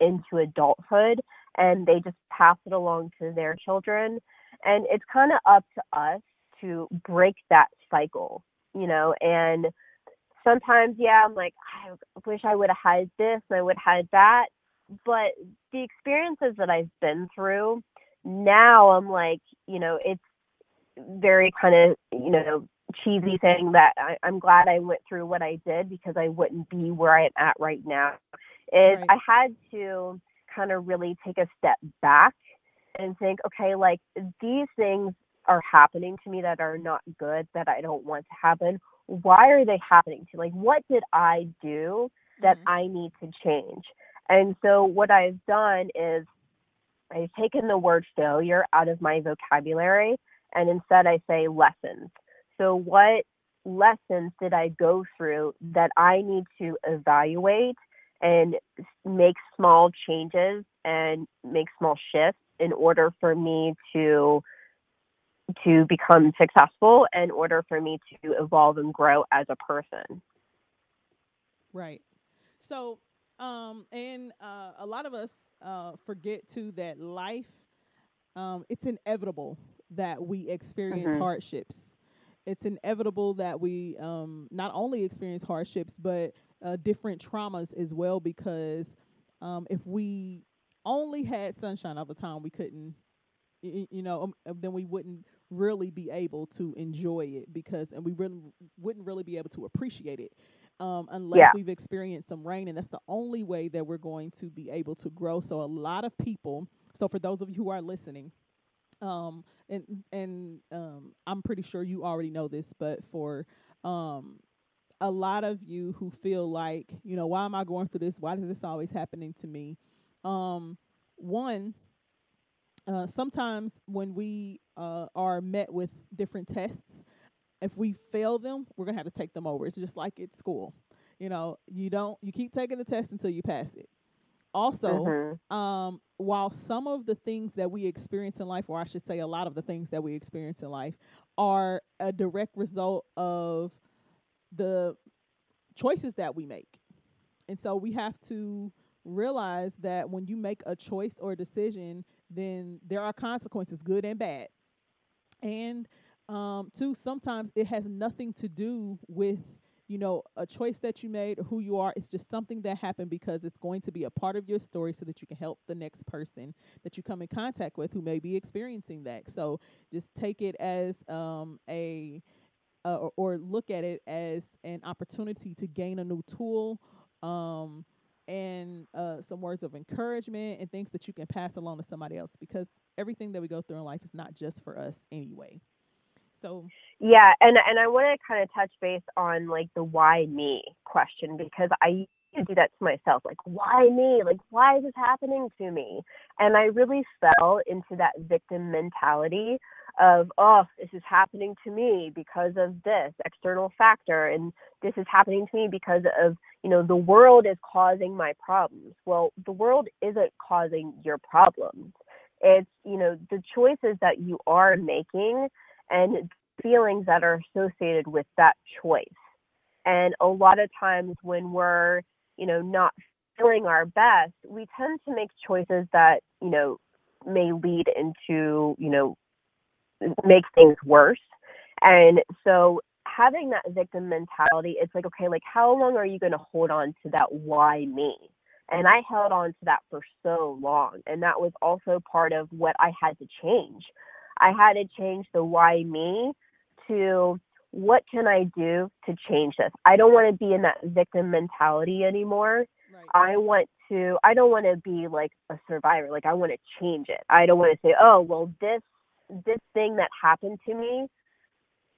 into adulthood and they just pass it along to their children. And it's kind of up to us to break that cycle, you know, and sometimes, yeah, I'm like, I wish I would have had this and I would have had that. But the experiences that I've been through, now I'm like, you know, it's very kind of, you know, cheesy saying that I, I'm glad I went through what I did because I wouldn't be where I'm at right now. Is Right. I had to kind of really take a step back and think, okay, like these things are happening to me that are not good, that I don't want to happen. Why are they happening to? Like, what did I do that Mhm. I need to change? And so, what I've done is I've taken the word failure out of my vocabulary and instead I say lessons. So, what lessons did I go through that I need to evaluate and make small changes and make small shifts in order for me to to become successful in order for me to evolve and grow as a person. Right. So, um, and uh, a lot of us uh, forget too that life, um, it's inevitable that we experience Mhm. hardships. It's inevitable that we um, not only experience hardships, but uh, different traumas as well. Because um, if we only had sunshine all the time, we couldn't, y- y- you know, um, uh, then we wouldn't really be able to enjoy it because, and we really wouldn't really be able to appreciate it um, unless Yeah. we've experienced some rain, and that's the only way that we're going to be able to grow. So a lot of people. So for those of you who are listening, um, and and um, I'm pretty sure you already know this, but for um, a lot of you who feel like, you know, why am I going through this? Why is this always happening to me? Um, one, uh, sometimes when we uh, are met with different tests, if we fail them, we're gonna have to take them over. It's just like at school. You know, you don't you keep taking the test until you pass it. Also, Mhm. um, while some of the things that we experience in life, or I should say a lot of the things that we experience in life, are a direct result of the choices that we make. And so we have to realize that when you make a choice or a decision, then there are consequences, good and bad. And um, two, sometimes it has nothing to do with you know, a choice that you made or who you are. It's just something that happened because it's going to be a part of your story so that you can help the next person that you come in contact with who may be experiencing that. So just take it as um, a uh, or, or look at it as an opportunity to gain a new tool um, and uh, some words of encouragement and things that you can pass along to somebody else because everything that we go through in life is not just for us anyway. So Yeah, and and I want to kind of touch base on like the why me question because I do that to myself, like why me? Like why is this happening to me? And I really fell into that victim mentality of oh, this is happening to me because of this external factor, and this is happening to me because of you know the world is causing my problems. Well, the world isn't causing your problems. It's you know the choices that you are making and feelings that are associated with that choice. And a lot of times when we're, you know, not feeling our best, we tend to make choices that, you know, may lead into, you know, make things worse. And so having that victim mentality, it's like, okay, like how long are you going to hold on to that why me? And I held on to that for so long. And that was also part of what I had to change. I had to change the why me to what can I do to change this? I don't want to be in that victim mentality anymore. right. I want to I don't want to be like a survivor. Like I want to change it. I don't want to say, "Oh, well this this thing that happened to me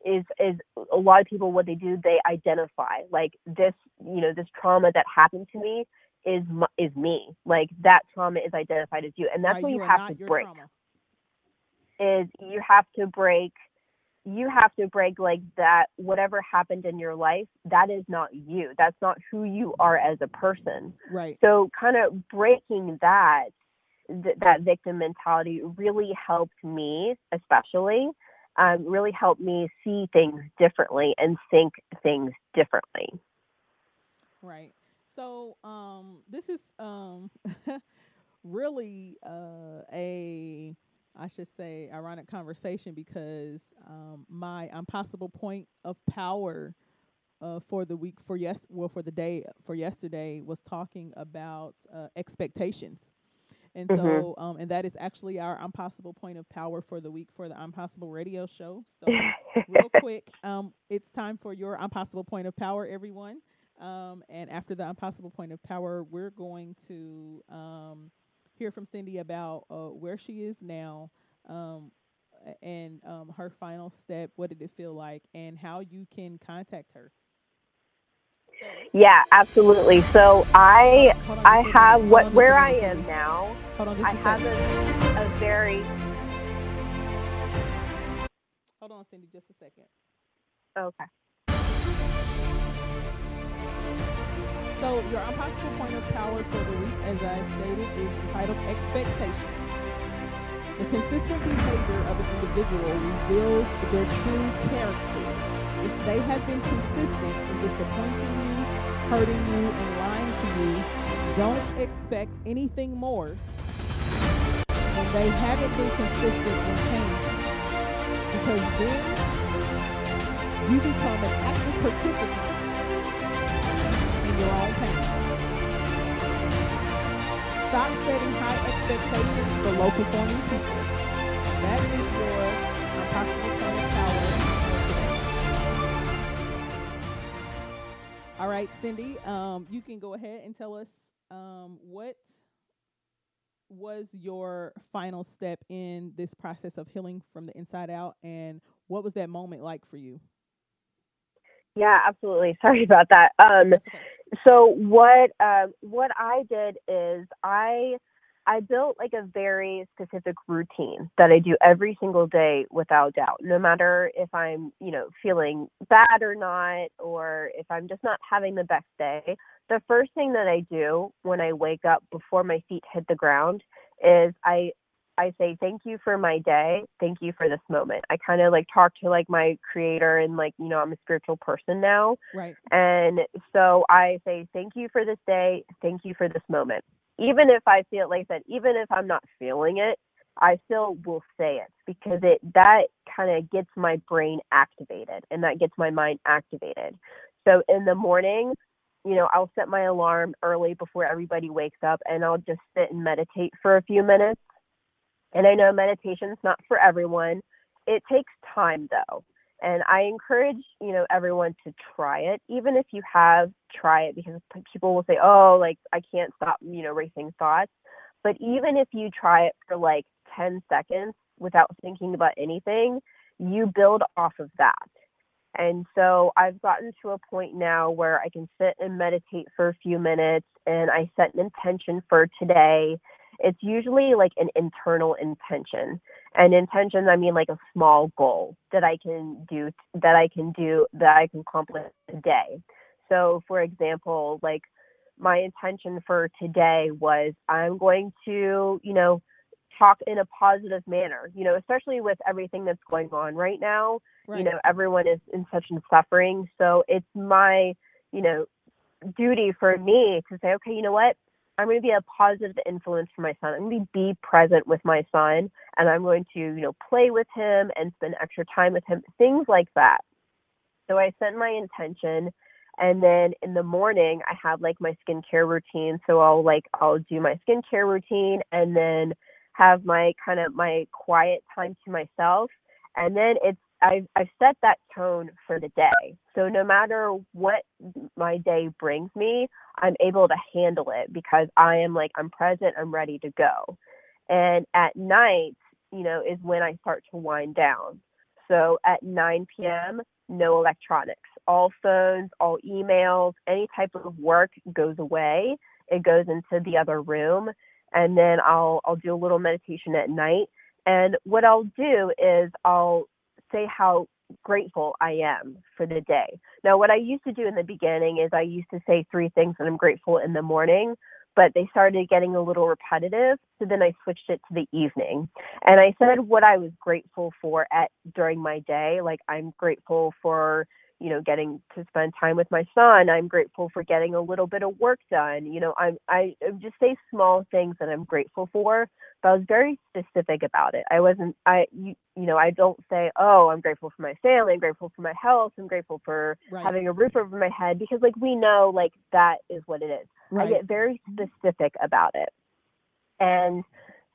is is a lot of people what they do they identify like this you know this trauma that happened to me is is me like that trauma is identified as you and that's Right, what you, are have to break trauma. is you have to break you have to break like that whatever happened in your life that is not you that's not who you are as a person Right. so kind of breaking that th- that victim mentality really helped me especially um, really helped me see things differently and think things differently Right. So um this is um really uh a I should say ironic conversation because um my impossible point of power uh for the week for yes well for the day for yesterday was talking about uh, expectations. And Mhm. so um and that is actually our impossible point of power for the week for the I'm Possible Radio show. So real quick, um, it's time for your impossible point of power, everyone. Um, and after the impossible point of power, we're going to um, hear from Cindy about uh, where she is now um, and um, her final step. What did it feel like, and how you can contact her. Yeah absolutely so i i have what where I am now Hold on just i have a, a very Hold on, Cindy, just a second. okay So your impossible point of power for the week, as I stated, is entitled expectations. The consistent behavior of an individual reveals their true character. If they have been consistent in disappointing you, hurting you, and lying to you, don't expect anything more when they haven't been consistent in changing. Because then you become an active participant in your own pain. Stop setting high expectations for low performing people. That is your impossible point All right, Cindy, um, you can go ahead and tell us um, what was your final step in this process of healing from the inside out, and what was that moment like for you? yeah absolutely sorry about that um okay. so what um what I did is I I built like a very specific routine that I do every single day without doubt, no matter if I'm, you know, feeling bad or not, or if I'm just not having the best day. The first thing that I do when I wake up before my feet hit the ground is I I say thank you for my day, thank you for this moment. I kind of like talk to like my creator and like, you know, I'm a spiritual person now. Right. And so I say, thank you for this day. Thank you for this moment. Even if I feel like that, even if I'm not feeling it, I still will say it because it that kind of gets my brain activated and that gets my mind activated. So in the morning, you know, I'll set my alarm early before everybody wakes up and I'll just sit and meditate for a few minutes. And I know meditation's not for everyone. It takes time though. And I encourage, you know, everyone to try it, even if you have try it because people will say, "Oh, like I can't stop, you know, racing thoughts." But even if you try it for like 10 seconds without thinking about anything, you build off of that. And so I've gotten to a point now where I can sit and meditate for a few minutes and I set an intention for today. It's usually like an internal intention. And intention, I mean like a small goal that I can do, that I can do, that I can accomplish today. So, for example, like my intention for today was I'm going to, you know, talk in a positive manner, you know, especially with everything that's going on right now. Right. You know, everyone is in such suffering. So it's my, you know, duty for me to say, okay, you know what? I'm going to be a positive influence for my son. I'm going to be present with my son and I'm going to, you know, play with him and spend extra time with him, things like that. So I set my intention and then in the morning I have like my skincare routine. So I'll like I'll do my skincare routine and then have my kind of my quiet time to myself. And then it's I've, I've set that tone for the day. So no matter what my day brings me, I'm able to handle it because I am like, I'm present, I'm ready to go. And at night, you know, is when I start to wind down. So at 9 p.m., no electronics. All phones, all emails, any type of work goes away. It goes into the other room and then I'll I'll do a little meditation at night. And what I'll do is I'll say how grateful I am for the day. Now, what I used to do in the beginning is I used to say three things that I'm grateful in the morning, but they started getting a little repetitive. So then I switched it to the evening. And I said what I was grateful for at during my day. Like I'm grateful for you know getting to spend time with my son i'm grateful for getting a little bit of work done you know i'm i just say small things that i'm grateful for but i was very specific about it i wasn't i you, you know i don't say oh i'm grateful for my family i'm grateful for my health i'm grateful for right. having a roof over my head because like we know like that is what it is right. i get very mm-hmm. specific about it and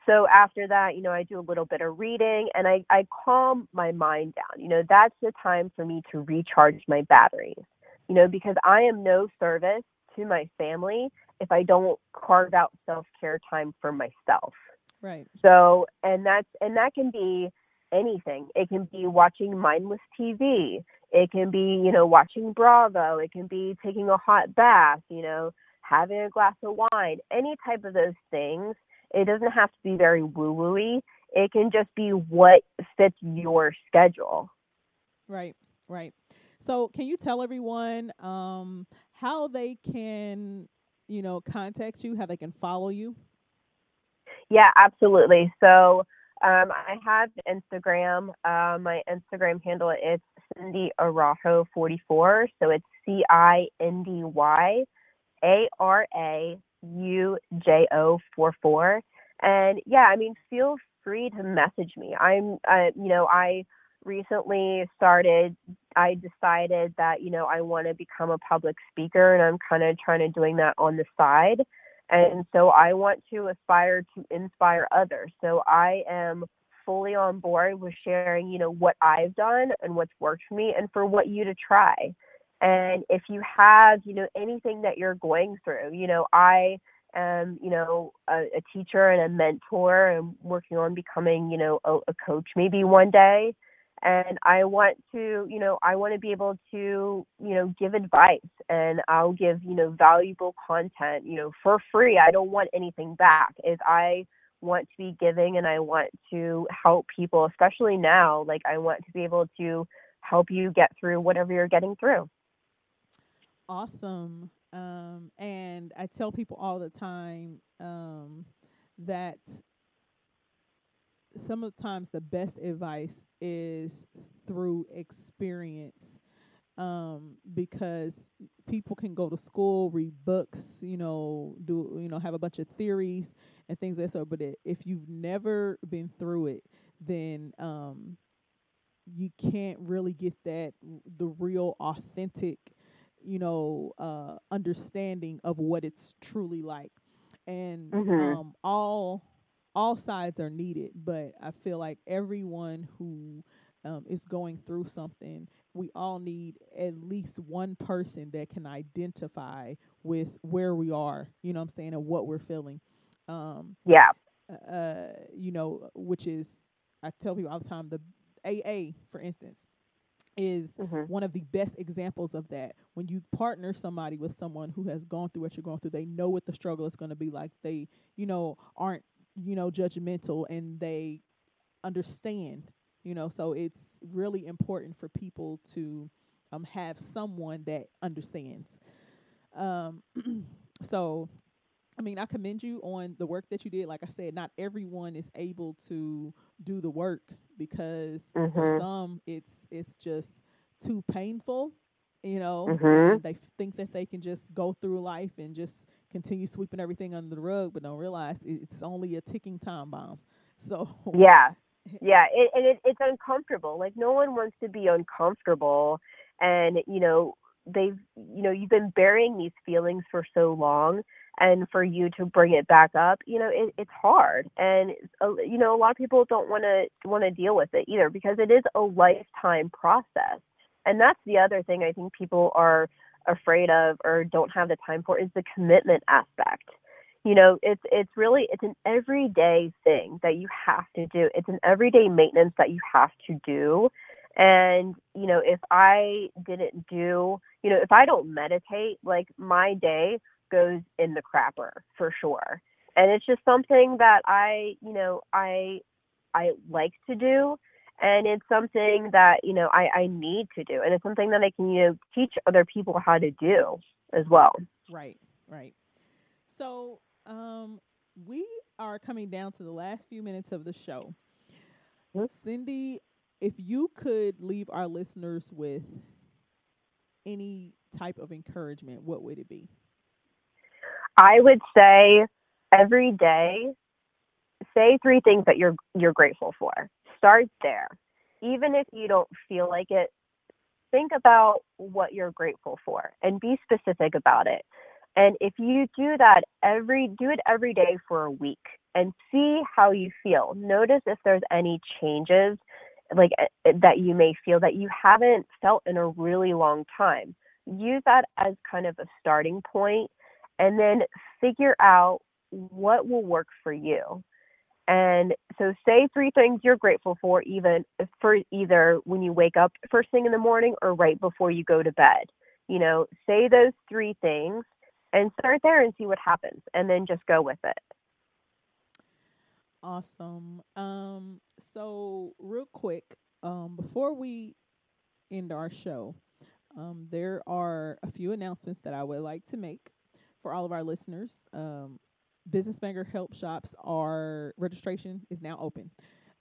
so after that, you know, I do a little bit of reading and I, I calm my mind down. You know, that's the time for me to recharge my batteries, you know, because I am no service to my family if I don't carve out self care time for myself. Right. So, and that's, and that can be anything. It can be watching mindless TV. It can be, you know, watching Bravo. It can be taking a hot bath, you know, having a glass of wine, any type of those things it doesn't have to be very woo wooey. It can just be what fits your schedule. Right, right. So, can you tell everyone um, how they can, you know, contact you, how they can follow you? Yeah, absolutely. So, um, I have Instagram. Uh, my Instagram handle is Cindy Araujo 44. So it's C I N D Y A R A U J O four four. And yeah, I mean, feel free to message me. I'm, uh, you know, I recently started. I decided that you know I want to become a public speaker, and I'm kind of trying to doing that on the side. And so I want to aspire to inspire others. So I am fully on board with sharing, you know, what I've done and what's worked for me and for what you to try. And if you have, you know, anything that you're going through, you know, I am, you know, a, a teacher and a mentor and working on becoming, you know, a, a coach maybe one day. And I want to, you know, I want to be able to, you know, give advice and I'll give, you know, valuable content, you know, for free. I don't want anything back. Is I want to be giving and I want to help people, especially now. Like I want to be able to help you get through whatever you're getting through. Awesome. Um, and I tell people all the time um, that some of the times the best advice is through experience um, because people can go to school, read books, you know, do you know have a bunch of theories and things like that. But it, if you've never been through it, then um, you can't really get that the real authentic you know, uh, understanding of what it's truly like. And Mhm. um, all all sides are needed, but I feel like everyone who um, is going through something, we all need at least one person that can identify with where we are, you know what I'm saying, and what we're feeling. Um, Yeah. uh, you know, which is I tell people all the time the AA, for instance, is Mhm. one of the best examples of that. When you partner somebody with someone who has gone through what you're going through, they know what the struggle is going to be like. They, you know, aren't you know judgmental and they understand. You know, so it's really important for people to um have someone that understands. Um, so I mean, I commend you on the work that you did. Like I said, not everyone is able to do the work because for Mhm. some it's it's just too painful, you know. Mhm. They think that they can just go through life and just continue sweeping everything under the rug, but don't realize it's only a ticking time bomb. So Yeah. Yeah. It, and it, it's uncomfortable. Like no one wants to be uncomfortable. And, you know, they've, you know, you've been burying these feelings for so long. And for you to bring it back up, you know, it, it's hard. And, uh, you know, a lot of people don't want to want to deal with it either because it is a lifetime process. And that's the other thing I think people are afraid of or don't have the time for is the commitment aspect you know it's it's really it's an everyday thing that you have to do it's an everyday maintenance that you have to do and you know if i didn't do you know if i don't meditate like my day goes in the crapper for sure and it's just something that i you know i i like to do and it's something that you know i i need to do and it's something that i can you know teach other people how to do as well Right, right. So, um, we are coming down to the last few minutes of the show. Cindy, if you could leave our listeners with any type of encouragement, what would it be? I would say every day, say three things that you're you're grateful for. Start there. Even if you don't feel like it, think about what you're grateful for and be specific about it. And if you do that every do it every day for a week and see how you feel. Notice if there's any changes like eh, that you may feel that you haven't felt in a really long time. Use that as kind of a starting point and then figure out what will work for you. And so say three things you're grateful for even for either when you wake up first thing in the morning or right before you go to bed. You know, say those three things and start there and see what happens and then just go with it. Awesome. Um, so real quick, um, before we end our show, um, there are a few announcements that I would like to make for all of our listeners. Um, Business Banger Help Shops are registration is now open.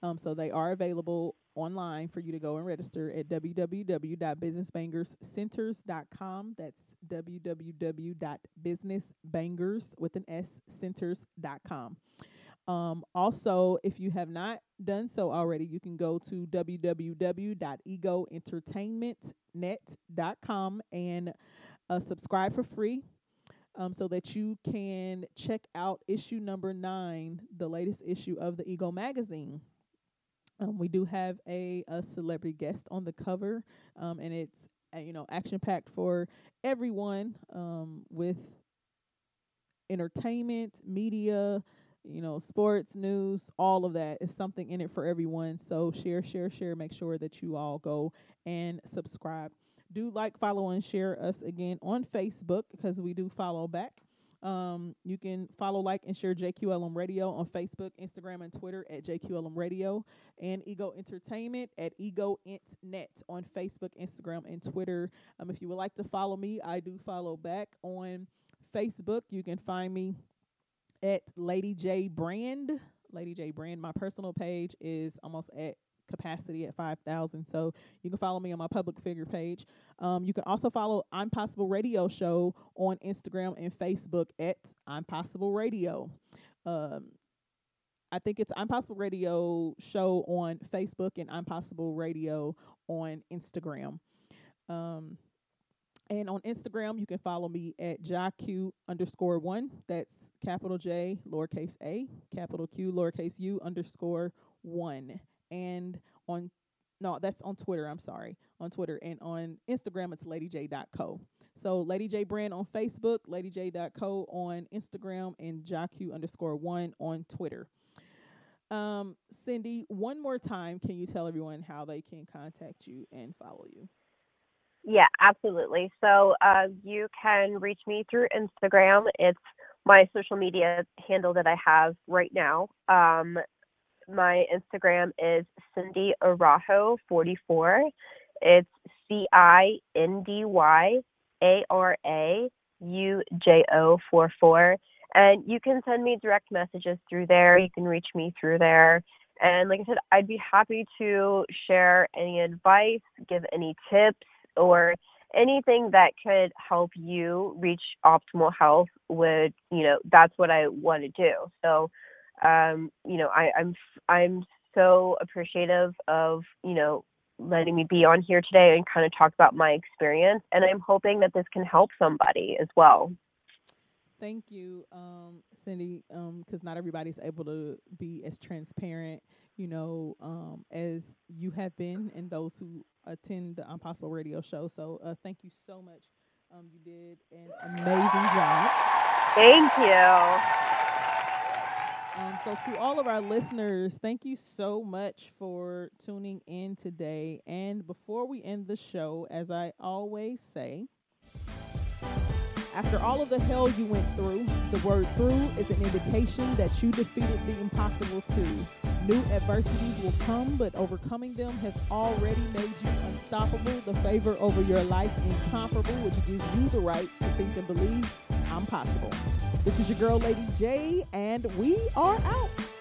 Um, so they are available online for you to go and register at www.businessbangerscenters.com. That's www.businessbangers with an S centers.com. Um, also, if you have not done so already, you can go to www.egoentertainmentnet.com and uh, subscribe for free um, so that you can check out issue number nine, the latest issue of the Ego magazine. Um, we do have a, a celebrity guest on the cover, um, and it's uh, you know action packed for everyone um, with entertainment, media, you know, sports, news, all of that is something in it for everyone. So share, share, share. Make sure that you all go and subscribe. Do like, follow, and share us again on Facebook because we do follow back. Um, you can follow, like, and share JQLM Radio on Facebook, Instagram, and Twitter at JQLM Radio, and Ego Entertainment at Ego Net on Facebook, Instagram, and Twitter. Um, if you would like to follow me, I do follow back on Facebook. You can find me at Lady J Brand. Lady J Brand. My personal page is almost at capacity at 5,000. So you can follow me on my public figure page. Um, you can also follow I'm Possible Radio Show on Instagram and Facebook at I'm Possible Radio. Um, I think it's I'm Possible Radio Show on Facebook and I'm Possible Radio on Instagram. Um, And on Instagram, you can follow me at JQ underscore one. That's capital J, lowercase a, capital Q, lowercase u underscore one. And on, no, that's on Twitter. I'm sorry. On Twitter. And on Instagram, it's ladyj.co. So Lady J Brand on Facebook, ladyj.co on Instagram, and JQ underscore one on Twitter. Um, Cindy, one more time, can you tell everyone how they can contact you and follow you? Yeah, absolutely. So uh, you can reach me through Instagram. It's my social media handle that I have right now. Um, my Instagram is Cindy Araujo 44. It's C I N D Y A R A U J O 44. And you can send me direct messages through there. You can reach me through there. And like I said, I'd be happy to share any advice, give any tips, or anything that could help you reach optimal health would you know that's what i want to do so um you know i i'm i'm so appreciative of you know letting me be on here today and kind of talk about my experience and i'm hoping that this can help somebody as well Thank you, um, Cindy, because not everybody's able to be as transparent, you know, um, as you have been and those who attend the I'm Possible Radio Show. So uh, thank you so much. Um, you did an amazing job. thank you Um, so, to all of our listeners, thank you so much for tuning in today. And before we end the show, as I always say, after all of the hell you went through, the word through is an indication that you defeated the impossible too. New adversities will come, but overcoming them has already made you unstoppable, the favor over your life incomparable, which gives you the right to think and believe I'm possible. This is your girl, Lady J, and we are out.